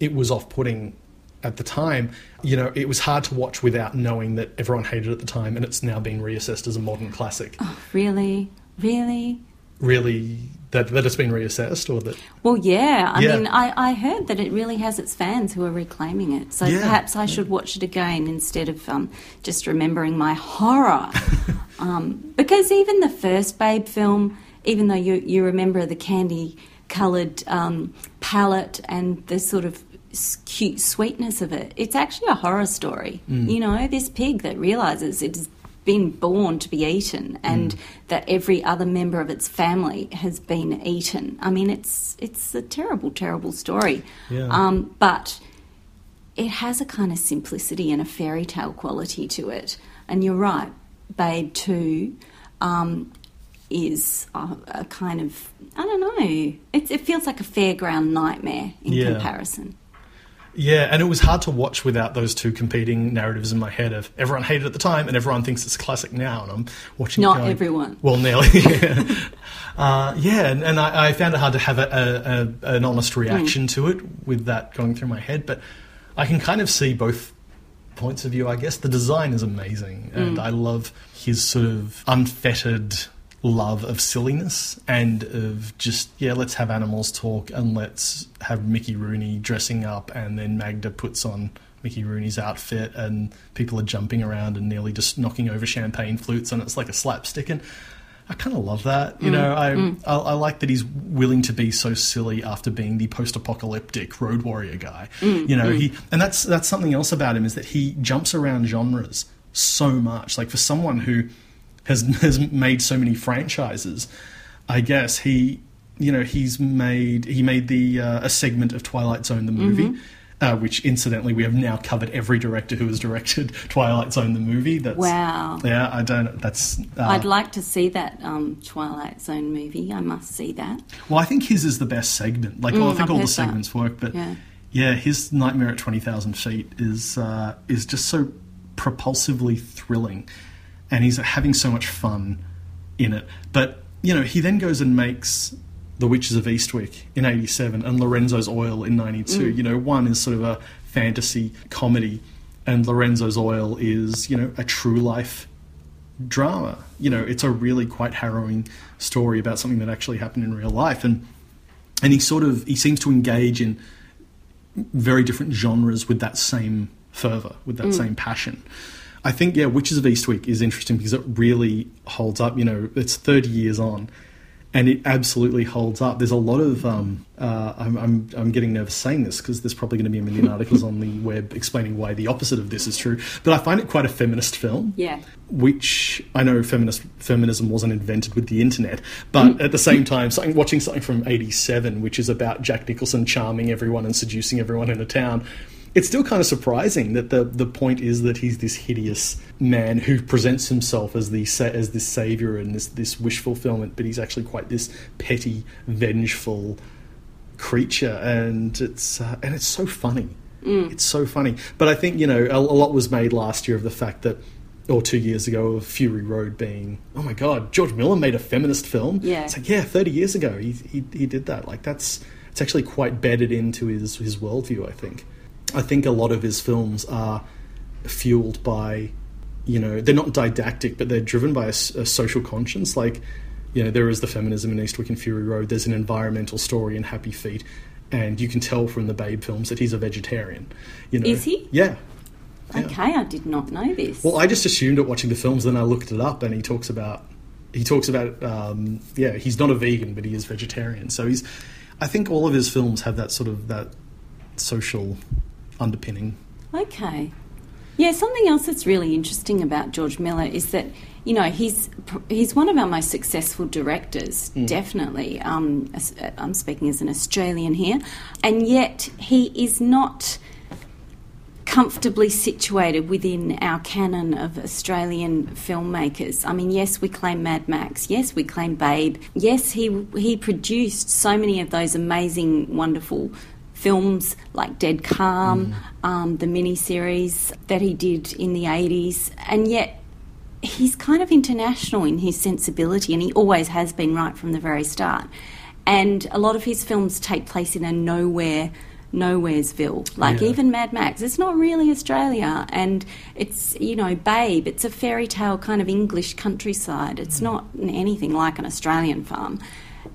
it was off-putting at the time. You know, it was hard to watch without knowing that everyone hated it at the time, and it's now being reassessed as a modern classic. Really, really. Really that that it's been reassessed, or that Well, yeah. I Yeah. mean, I, I heard that it really has its fans who are reclaiming it. So Yeah. perhaps I should watch it again instead of um, just remembering my horror. um, because even the first Babe film, even though you, you remember the candy coloured um, palette and the sort of cute sweetness of it, it's actually a horror story. You know, this pig that realises it's been born to be eaten and that every other member of its family has been eaten. I mean, it's it's a terrible, terrible story. Yeah. Um, but it has a kind of simplicity and a fairy tale quality to it. And you're right, Babe 2 um, is a, a kind of, I don't know, it, it feels like a fairground nightmare in Yeah. comparison. Yeah, and it was hard to watch without those two competing narratives in my head of everyone hated it at the time and everyone thinks it's a classic now, and I'm watching. it Not going, everyone. Well, nearly. uh, yeah, and, and I, I found it hard to have a, a, a, an honest reaction to it with that going through my head, but I can kind of see both points of view. I guess the design is amazing, and I love his sort of unfettered love of silliness and of just yeah let's have animals talk and let's have mickey rooney dressing up and then magda puts on mickey rooney's outfit and people are jumping around and nearly just knocking over champagne flutes and it's like a slapstick and i kind of love that you mm, know I, mm. I i like that he's willing to be so silly after being the post-apocalyptic road warrior guy mm, you know he and that's that's something else about him is that he jumps around genres so much. Like for someone who has has made so many franchises. I guess he, you know, he's made he made the uh, a segment of Twilight Zone the movie, uh, which incidentally we have now covered every director who has directed Twilight Zone the movie. That's Wow. Yeah, I don't. That's. Uh, I'd like to see that um, Twilight Zone movie. I must see that. well, I think his is the best segment. Like, well, I Mm, think I've all the heard that. segments work, but Yeah. yeah, his Nightmare at Twenty Thousand Feet is uh, is just so propulsively thrilling, and he's having so much fun in it. But you know, he then goes and makes The Witches of Eastwick in '87 and Lorenzo's Oil in '92. Mm. You know, one is sort of a fantasy comedy, and Lorenzo's Oil is you know a true life drama. You know, it's a really quite harrowing story about something that actually happened in real life, and and he sort of he seems to engage in very different genres with that same fervor, with that mm. same passion. I think yeah, Witches of Eastwick is interesting because it really holds up. You know, it's thirty years on, and it absolutely holds up. There's a lot of um, uh, I'm, I'm I'm getting nervous saying this because there's probably going to be a million articles on the web explaining why the opposite of this is true. But I find it quite a feminist film Yeah. which I know feminist feminism wasn't invented with the internet, but at the same time, something, watching something from '87, which is about Jack Nicholson charming everyone and seducing everyone in a town, it's still kind of surprising that the the point is that he's this hideous man who presents himself as the as this savior and this this wish fulfillment, but he's actually quite this petty, vengeful creature, and it's uh, and it's so funny. It's so funny. But I think you know a, a lot was made last year of the fact that, or two years ago, of Fury Road being oh my god, George Miller made a feminist film. Yeah. it's like yeah, thirty years ago he he, he did that. Like that's it's actually quite bedded into his his worldview. I think. I think a lot of his films are fueled by you know they're not didactic but they're driven by a social conscience like you know there is the feminism in eastwick and fury road there's an environmental story in happy feet and you can tell from the babe films that he's a vegetarian you know Is he? yeah Yeah. Okay, I did not know this. well i just assumed it watching the films then i looked it up and he talks about he talks about um, yeah he's not a vegan but he is vegetarian so he's i think all of his films have that sort of that social underpinning Okay. Yeah, something else that's really interesting about George Miller is that you know he's he's one of our most successful directors, definitely. Um, I'm speaking as an Australian here, and yet he is not comfortably situated within our canon of Australian filmmakers. I mean, yes, we claim Mad Max. Yes, we claim Babe. Yes, he he produced so many of those amazing, wonderful films like Dead Calm, um, the miniseries that he did in the 80s, and yet he's kind of international in his sensibility, and he always has been right from the very start. And a lot of his films take place in a nowhere, nowheresville. Like Yeah. even Mad Max, it's not really Australia, and it's you know, Babe, it's a fairy tale kind of English countryside. It's not anything like an Australian farm.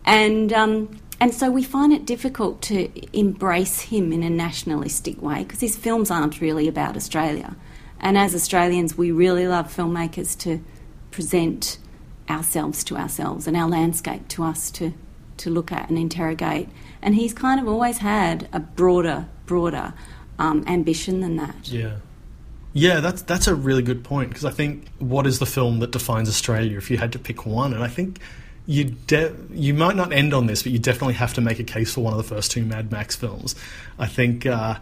and um, and so we find it difficult to embrace him in a nationalistic way because his films aren't really about Australia. And as Australians, we really love filmmakers to present ourselves to ourselves and our landscape to us to, to look at and interrogate. And he's kind of always had a broader, broader um, ambition than that. Yeah. Yeah, that's that's a really good point because I think what is the film that defines Australia? If you had to pick one, and I think you de- you might not end on this, but you definitely have to make a case for one of the first two Mad Max films. I think uh,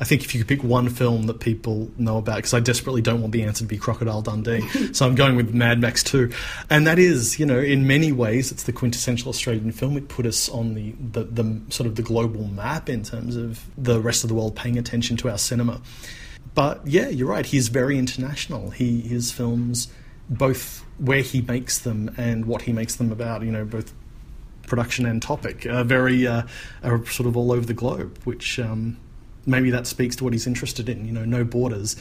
I think if you could pick one film that people know about, because I desperately don't want the answer to be Crocodile Dundee, so I'm going with Mad Max 2. And that is, you know, in many ways, it's the quintessential Australian film. It put us on the, the, the sort of the global map in terms of the rest of the world paying attention to our cinema. But yeah, you're right. He's very international. He his films, both where he makes them and what he makes them about, you know, both production and topic, are very uh, are sort of all over the globe, which. Um, maybe that speaks to what he's interested in. You know, no borders.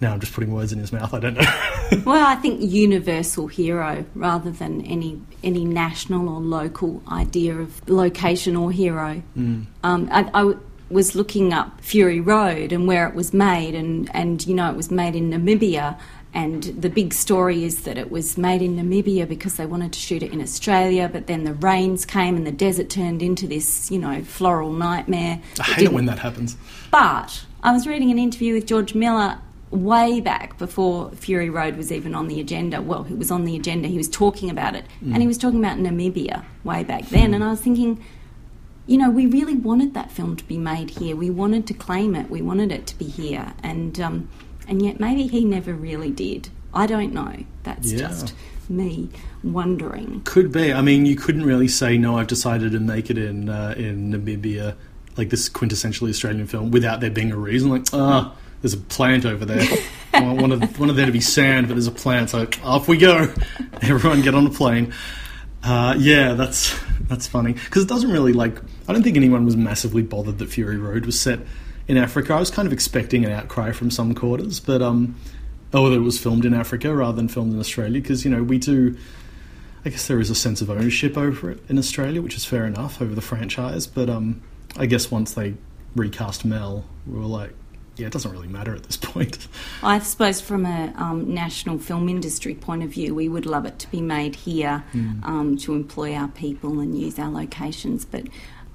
Now I'm just putting words in his mouth. I don't know. well, I think universal hero rather than any any national or local idea of location or hero. Mm. Um, I, I was looking up Fury Road and where it was made, and and you know it was made in Namibia. And the big story is that it was made in Namibia because they wanted to shoot it in Australia, but then the rains came and the desert turned into this, you know, floral nightmare. I hate it when that happens. But I was reading an interview with George Miller way back before Fury Road was even on the agenda. Well, it was on the agenda. He was talking about it, mm. and he was talking about Namibia way back then. And I was thinking, you know, we really wanted that film to be made here. We wanted to claim it. We wanted it to be here, and um, and yet maybe he never really did. I don't know. That's yeah. just me wondering. Could be. I mean, you couldn't really say no. I've decided to make it in uh, in Namibia, like this quintessentially Australian film, without there being a reason. Like, ah, oh, there's a plant over there. I want, of, want there to be sand, but there's a plant. So off we go. Everyone get on a plane. Uh, yeah, that's that's funny because it doesn't really like. I don't think anyone was massively bothered that Fury Road was set in Africa. I was kind of expecting an outcry from some quarters, but um, oh, that it was filmed in Africa rather than filmed in Australia because you know we do. I guess there is a sense of ownership over it in Australia, which is fair enough over the franchise. But um, I guess once they recast Mel, we were like, yeah, it doesn't really matter at this point. I suppose from a um, national film industry point of view, we would love it to be made here mm. um, to employ our people and use our locations. But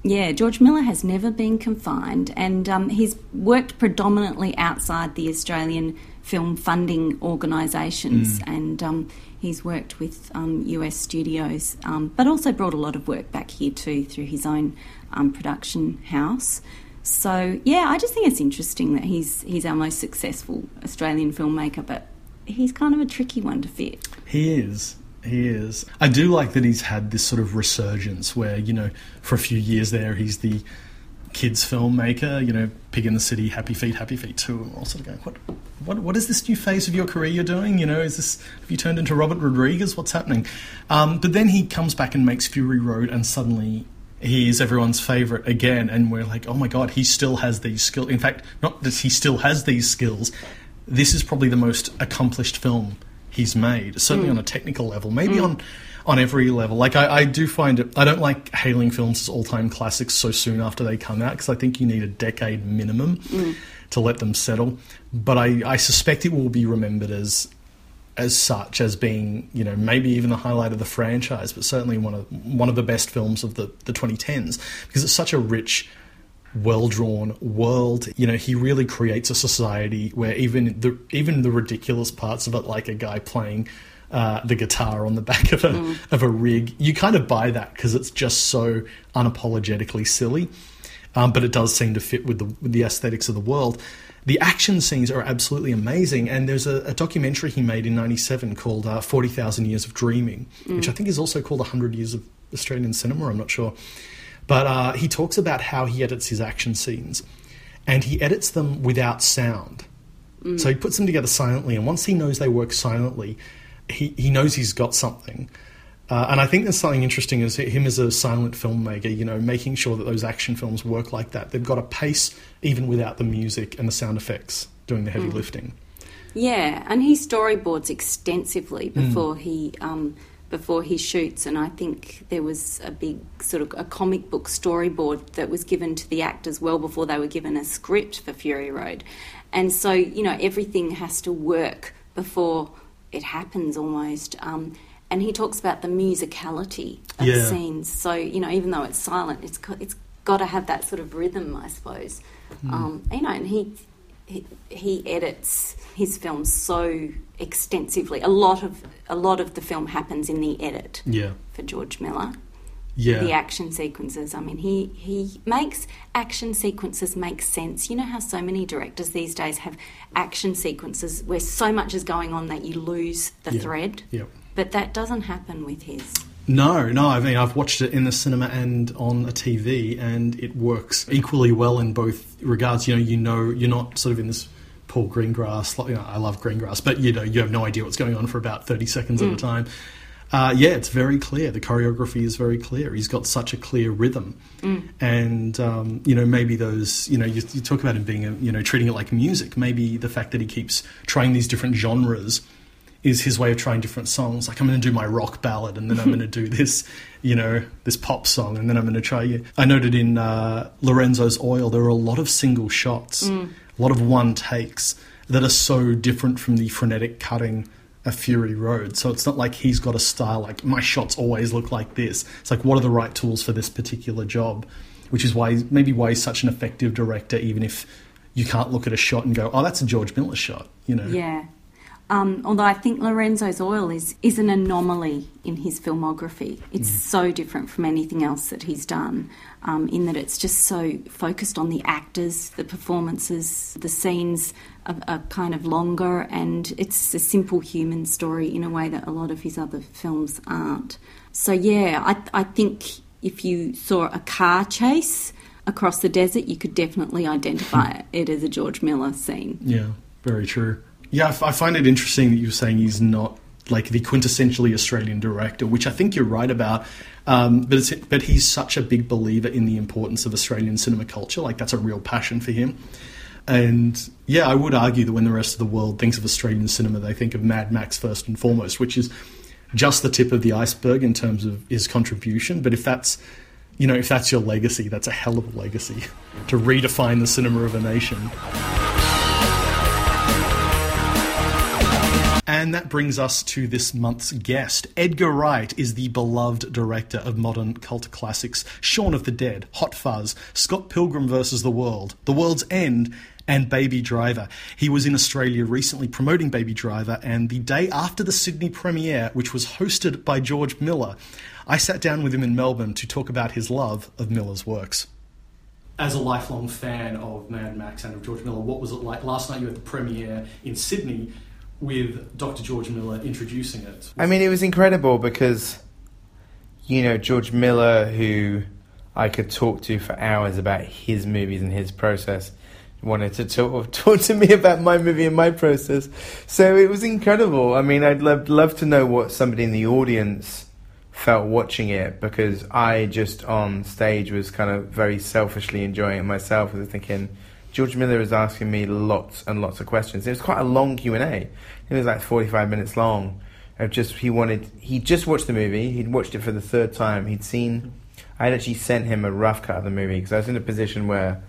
yeah, George Miller has never been confined, and um, he's worked predominantly outside the Australian film funding organisations, mm. and um, he's worked with um, US studios, um, but also brought a lot of work back here too through his own um, production house. So yeah, I just think it's interesting that he's he's our most successful Australian filmmaker, but he's kind of a tricky one to fit. He is. He is. I do like that he's had this sort of resurgence where, you know, for a few years there, he's the kids filmmaker, you know, Pig in the City, Happy Feet, Happy Feet 2, and all sort of going, what, what, what is this new phase of your career you're doing? You know, is this, have you turned into Robert Rodriguez? What's happening? Um, but then he comes back and makes Fury Road, and suddenly he is everyone's favorite again, and we're like, oh my god, he still has these skills. In fact, not that he still has these skills, this is probably the most accomplished film he's made, certainly mm. on a technical level, maybe mm. on on every level. Like I, I, do find it. I don't like hailing films as all time classics so soon after they come out because I think you need a decade minimum mm. to let them settle. But I, I suspect it will be remembered as as such as being you know maybe even the highlight of the franchise, but certainly one of one of the best films of the the 2010s because it's such a rich well drawn world. You know, he really creates a society where even the even the ridiculous parts of it, like a guy playing uh, the guitar on the back of a mm. of a rig, you kind of buy that because it's just so unapologetically silly. Um, but it does seem to fit with the with the aesthetics of the world. The action scenes are absolutely amazing, and there's a, a documentary he made in '97 called uh, "Forty Thousand Years of Dreaming," mm. which I think is also called "100 Years of Australian Cinema." I'm not sure. But uh, he talks about how he edits his action scenes, and he edits them without sound. Mm. So he puts them together silently, and once he knows they work silently, he, he knows he's got something. Uh, and I think there's something interesting as him as a silent filmmaker, you know, making sure that those action films work like that. They've got a pace even without the music and the sound effects doing the heavy mm. lifting. Yeah, and he storyboards extensively before mm. he um, before he shoots, and I think there was a big sort of a comic book storyboard that was given to the actors well before they were given a script for Fury Road. And so, you know, everything has to work before it happens almost. Um, and he talks about the musicality of Yeah. scenes. So, you know, even though it's silent, it's got, it's got to have that sort of rhythm, I suppose. Um, you know, and he, he he edits his films so extensively. A lot of a lot of the film happens in the edit Yeah. for George Miller. Yeah. The action sequences. I mean, he he makes action sequences make sense. You know how so many directors these days have action sequences where so much is going on that you lose the Yeah. thread. Yep. But that doesn't happen with his. No, no. I mean, I've watched it in the cinema and on a TV, and it works equally well in both regards. You know, you know, you're not sort of in this Paul Greengrass. like, You know, I love Greengrass, but you know, you have no idea what's going on for about thirty seconds at a time. Uh, yeah, it's very clear. The choreography is very clear. He's got such a clear rhythm, and um, you know, maybe those. You know, you, you talk about him being, a, you know, treating it like music. Maybe the fact that he keeps trying these different genres is his way of trying different songs. Like I'm going to do my rock ballad, and then I'm going to do this, you know, this pop song, and then I'm going to try. I noted in uh, Lorenzo's Oil there are a lot of single shots, a lot of one takes that are so different from the frenetic cutting of Fury Road. So it's not like he's got a style like my shots always look like this. It's like what are the right tools for this particular job, which is why maybe why he's such an effective director, even if you can't look at a shot and go, oh, that's a George Miller shot, you know. Yeah. Um, although I think Lorenzo's Oil is, is an anomaly in his filmography. It's so different from anything else that he's done, um, in that it's just so focused on the actors, the performances, the scenes are, are kind of longer, and it's a simple human story in a way that a lot of his other films aren't. So, yeah, I, I think if you saw a car chase across the desert, you could definitely identify it as a George Miller scene. Yeah, very true. Yeah, I, find it interesting that you're saying he's not like the quintessentially Australian director, which I think you're right about. Um, but but he's such a big believer in the importance of Australian cinema culture. Like that's a real passion for him. And yeah, I would argue that when the rest of the world thinks of Australian cinema, they think of Mad Max first and foremost, which is just the tip of the iceberg in terms of his contribution. But if that's you know, if that's your legacy, that's a hell of a legacy to redefine the cinema of a nation. And that brings us to this month's guest. Edgar Wright is the beloved director of modern cult classics Shaun of the Dead, Hot Fuzz, Scott Pilgrim vs. the World, The World's End, and Baby Driver. He was in Australia recently promoting Baby Driver, and the day after the Sydney premiere, which was hosted by George Miller, I sat down with him in Melbourne to talk about his love of Miller's works. As a lifelong fan of Mad Max and of George Miller, what was it like last night? You were at the premiere in Sydney with Dr. George Miller introducing it. I mean, it was incredible because, you know, George Miller, who I could talk to for hours about his movies and his process, wanted to talk, talk to me about my movie and my process. So it was incredible. I mean, I'd love, love to know what somebody in the audience felt watching it because I just on stage was kind of very selfishly enjoying it myself. I was thinking, George Miller is asking me lots and lots of questions. It was quite a long Q and A. It was like forty five minutes long. Of just he wanted he just watched the movie. He'd watched it for the third time. He'd seen. I'd actually sent him a rough cut of the movie because I was in a position where,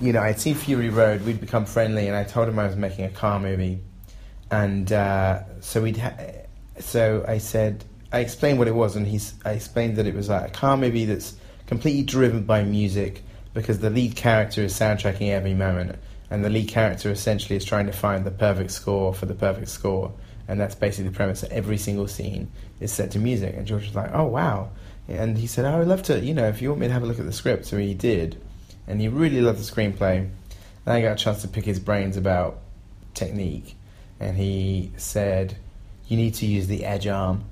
you know, I'd seen Fury Road. We'd become friendly, and I told him I was making a car movie, and uh, so we'd. Ha- so I said I explained what it was, and he's. I explained that it was like a car movie that's completely driven by music because the lead character is soundtracking every moment, and the lead character essentially is trying to find the perfect score for the perfect score, and that's basically the premise. That every single scene is set to music, and George was like, "Oh wow," and he said, "Oh, "I'd love to, you know, if you want me to have a look at the script." So he did, and he really loved the screenplay. Then I got a chance to pick his brains about technique, and he said, "You need to use the edge arm."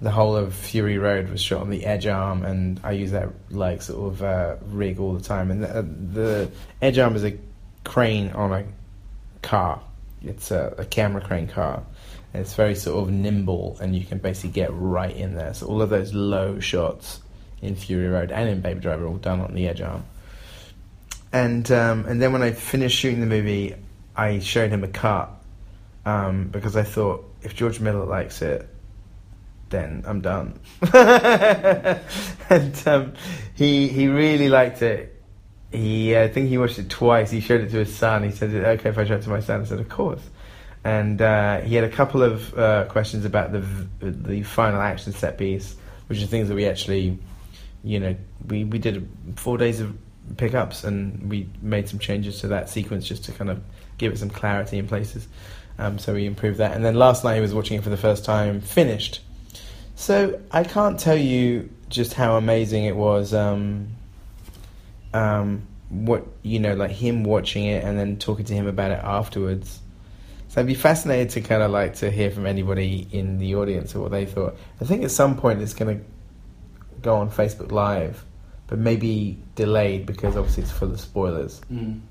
The whole of Fury Road was shot on the edge arm, and I use that like sort of uh, rig all the time. And the, the edge arm is a crane on a car. It's a, a camera crane car. And it's very sort of nimble, and you can basically get right in there. So all of those low shots in Fury Road and in Baby Driver are all done on the edge arm. And um, and then when I finished shooting the movie, I showed him a cut um, because I thought if George Miller likes it, then I'm done. and um, he he really liked it. He I think he watched it twice. He showed it to his son. He said, "Okay, if I show it to my son," I said, "Of course." And uh, he had a couple of uh, questions about the the final action set piece, which are things that we actually, you know, we we did four days of pickups and we made some changes to that sequence just to kind of give it some clarity in places. Um, so we improved that. And then last night he was watching it for the first time, finished. So I can't tell you just how amazing it was. Um, um, what you know, like him watching it and then talking to him about it afterwards. So I'd be fascinated to kind of like to hear from anybody in the audience or what they thought. I think at some point it's going to go on Facebook Live, but maybe delayed because obviously it's full of spoilers. Mm.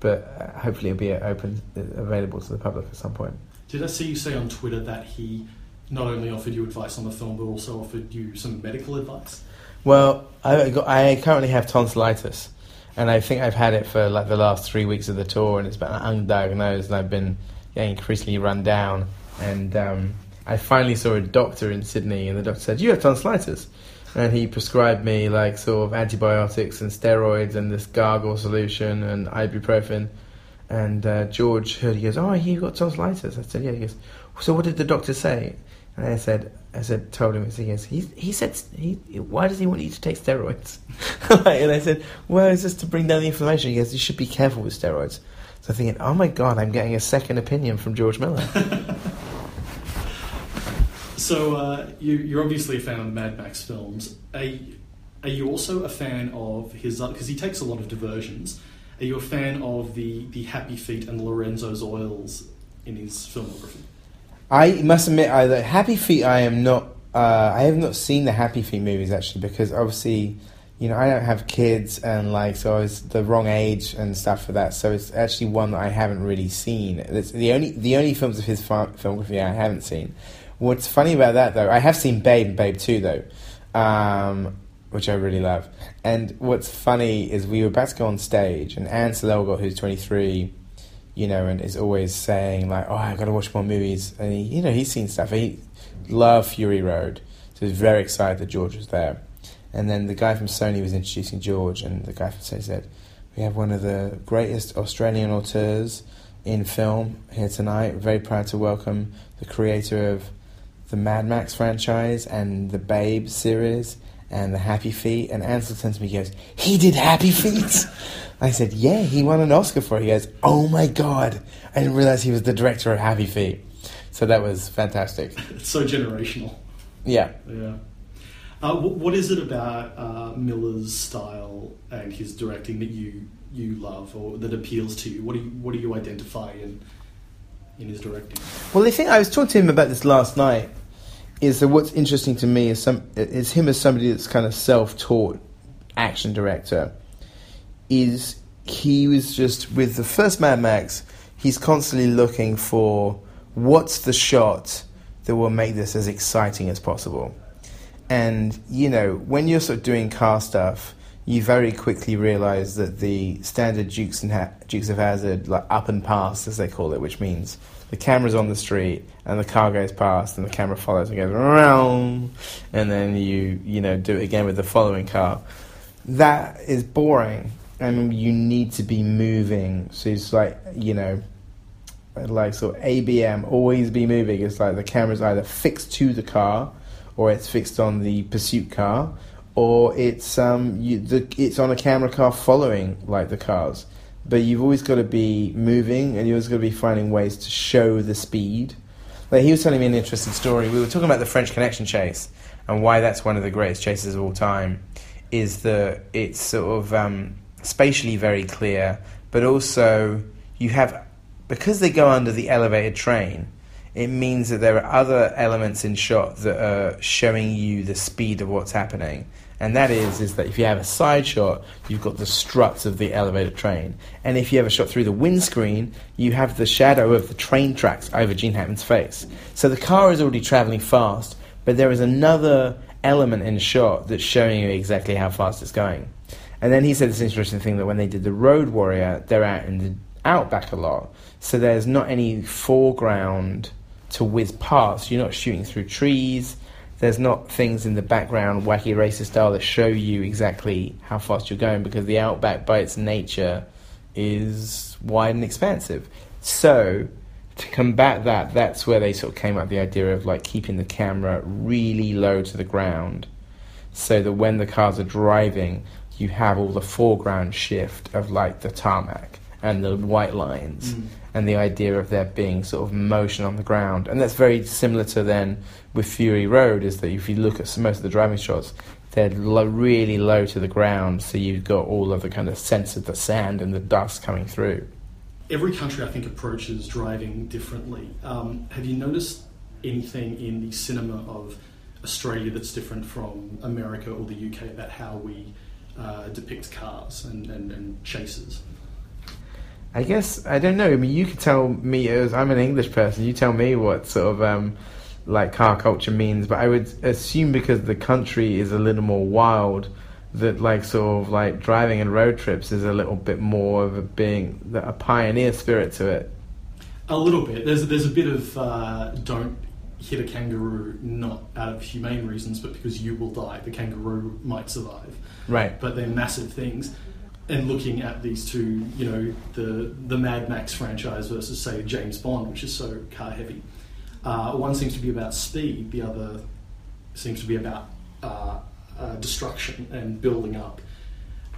But uh, hopefully it'll be open, available to the public at some point. Did I see you say on Twitter that he not only offered you advice on the film, but also offered you some medical advice? Well, I, got, I currently have tonsillitis, and I think I've had it for like the last three weeks of the tour, and it's been undiagnosed, and I've been getting increasingly run down. And um, I finally saw a doctor in Sydney, and the doctor said, "You have tonsillitis," and he prescribed me like sort of antibiotics and steroids and this gargle solution and ibuprofen. And uh, George heard, he goes, "Oh, you got tonsillitis." I said, "Yeah." He goes, "So what did the doctor say?" And I said, I said, told him, he he, he said, he, why does he want you to take steroids? and I said, well, it's just to bring down the inflammation. He goes, you should be careful with steroids. So I'm thinking, oh my God, I'm getting a second opinion from George Miller. so uh, you, are obviously a fan of Mad Max films. Are, are you also a fan of his, because uh, he takes a lot of diversions, are you a fan of the, the Happy Feet and Lorenzo's oils in his filmography? I must admit, either Happy Feet, I am not. Uh, I have not seen the Happy Feet movies actually because obviously, you know, I don't have kids and like so I was the wrong age and stuff for that. So it's actually one that I haven't really seen. It's the only the only films of his filmography I haven't seen. What's funny about that though, I have seen Babe and Babe Two though, um, which I really love. And what's funny is we were about to go on stage and Ansel Elgort, who's twenty three you know, and is always saying like, "Oh, I've got to watch more movies." And he, you know, he's seen stuff. He loved Fury Road, so he's very excited that George was there. And then the guy from Sony was introducing George, and the guy from Sony said, "We have one of the greatest Australian auteurs in film here tonight. Very proud to welcome the creator of the Mad Max franchise and the Babe series." And the Happy Feet, and Ansel turns to me and goes, He did Happy Feet? I said, yeah, he won an Oscar for it. He goes, oh my God, I didn't realize he was the director of Happy Feet. So that was fantastic. It's so generational. Yeah. Yeah. Uh, what is it about uh, Miller's style and his directing that you you love or that appeals to you? What do you what do you identify in in his directing? Well, the thing I was talking to him about this last night is that what's interesting to me is some is him as somebody that's kind of self taught action director is he was just with the first Mad Max. He's constantly looking for what's the shot that will make this as exciting as possible. And you know, when you're sort of doing car stuff, you very quickly realize that the standard Dukes and ha- Dukes of Hazzard, like up and past as they call it, which means the camera's on the street and the car goes past and the camera follows and goes around, and then you you know do it again with the following car. That is boring and you need to be moving. So it's like you know, like so ABM always be moving. It's like the camera's either fixed to the car, or it's fixed on the pursuit car, or it's um you, the it's on a camera car following like the cars. But you've always got to be moving, and you always got to be finding ways to show the speed. Like he was telling me an interesting story. We were talking about the French Connection chase and why that's one of the greatest chases of all time. Is that it's sort of um, spatially very clear, but also you have because they go under the elevated train. It means that there are other elements in shot that are showing you the speed of what's happening, and that is is that if you have a side shot, you've got the struts of the elevated train, and if you have a shot through the windscreen, you have the shadow of the train tracks over Gene Hackman's face. So the car is already traveling fast, but there is another element in shot that's showing you exactly how fast it's going. And then he said this interesting thing that when they did the Road Warrior, they're out in the outback a lot, so there's not any foreground to whiz past. You're not shooting through trees. There's not things in the background, Wacky Races style, that show you exactly how fast you're going because the outback, by its nature, is wide and expansive. So, to combat that, that's where they sort of came up with the idea of like keeping the camera really low to the ground, so that when the cars are driving, you have all the foreground shift of like the tarmac and the white lines Mm. and the idea of there being sort of motion on the ground. And that's very similar to then with Fury Road, is that if you look at most of the driving shots, they're lo- really low to the ground, so you've got all of the kind of sense of the sand and the dust coming through. Every country, I think, approaches driving differently. Um, have you noticed anything in the cinema of Australia that's different from America or the UK about how we uh, depict cars and, and, and chases? I guess I don't know. I mean, you could tell me as I'm an English person. You tell me what sort of um, like car culture means, but I would assume because the country is a little more wild, that like sort of like driving and road trips is a little bit more of a being a pioneer spirit to it. A little bit. There's there's a bit of uh, don't hit a kangaroo not out of humane reasons, but because you will die. The kangaroo might survive, Right. but they're massive things. And looking at these two, you know, the the Mad Max franchise versus say James Bond, which is so car heavy. Uh, one seems to be about speed. The other seems to be about uh, uh, destruction and building up.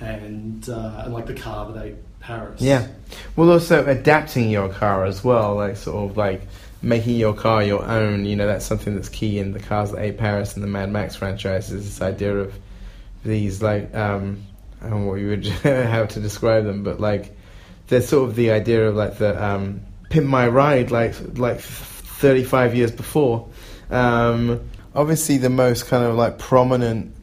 And uh, and like the car that ate Paris. Yeah. Well, also adapting your car as well, like sort of like making your car your own. You know, that's something that's key in the cars that ate Paris and the Mad Max franchise. Is this idea of these like um, I don't know what you would how to describe them, but like there's sort of the idea of like the um, pimp my ride, like like 35 years before. Um, obviously, the most kind of like prominent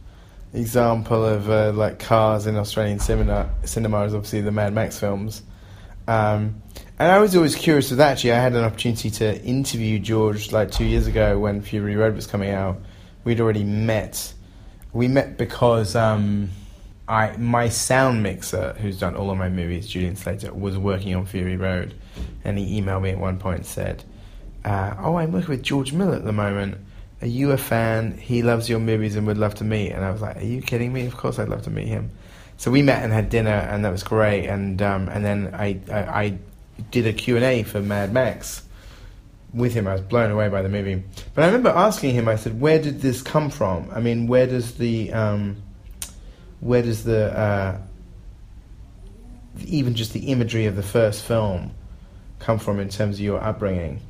example of uh, like cars in Australian cinema cinema is obviously the Mad Max films. Um, and I was always curious with that. Actually, I had an opportunity to interview George like two years ago when Fury Road was coming out. We'd already met. We met because um, I my sound mixer, who's done all of my movies, Julian Slater, was working on Fury Road, and he emailed me at one point and said, uh, "Oh, I'm working with George Miller at the moment. Are you a fan? He loves your movies and would love to meet." And I was like, "Are you kidding me? Of course, I'd love to meet him." So we met and had dinner, and that was great. And um, and then I, I I did a Q and A for Mad Max with him. I was blown away by the movie. But I remember asking him. I said, "Where did this come from? I mean, where does the um, where does the uh, even just the imagery of the first film come from in terms of your upbringing?"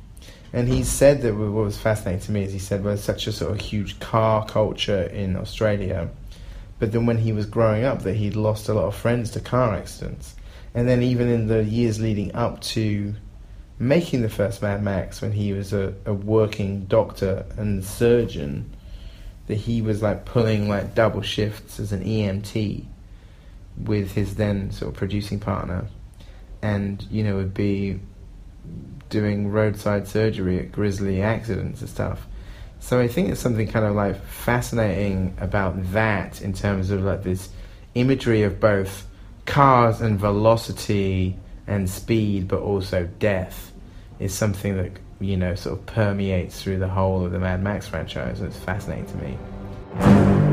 And he said that what was fascinating to me is he said, "Well, there's such a sort of huge car culture in Australia." But then when he was growing up, that he'd lost a lot of friends to car accidents. And then even in the years leading up to making the first Mad Max, when he was a, a working doctor and surgeon, that he was like pulling like double shifts as an EMT with his then sort of producing partner, and you know would be doing roadside surgery at grisly accidents and stuff. So I think it's something kind of like fascinating about that in terms of like this imagery of both cars and velocity and speed, but also death, is something that you know sort of permeates through the whole of the Mad Max franchise. and It's fascinating to me.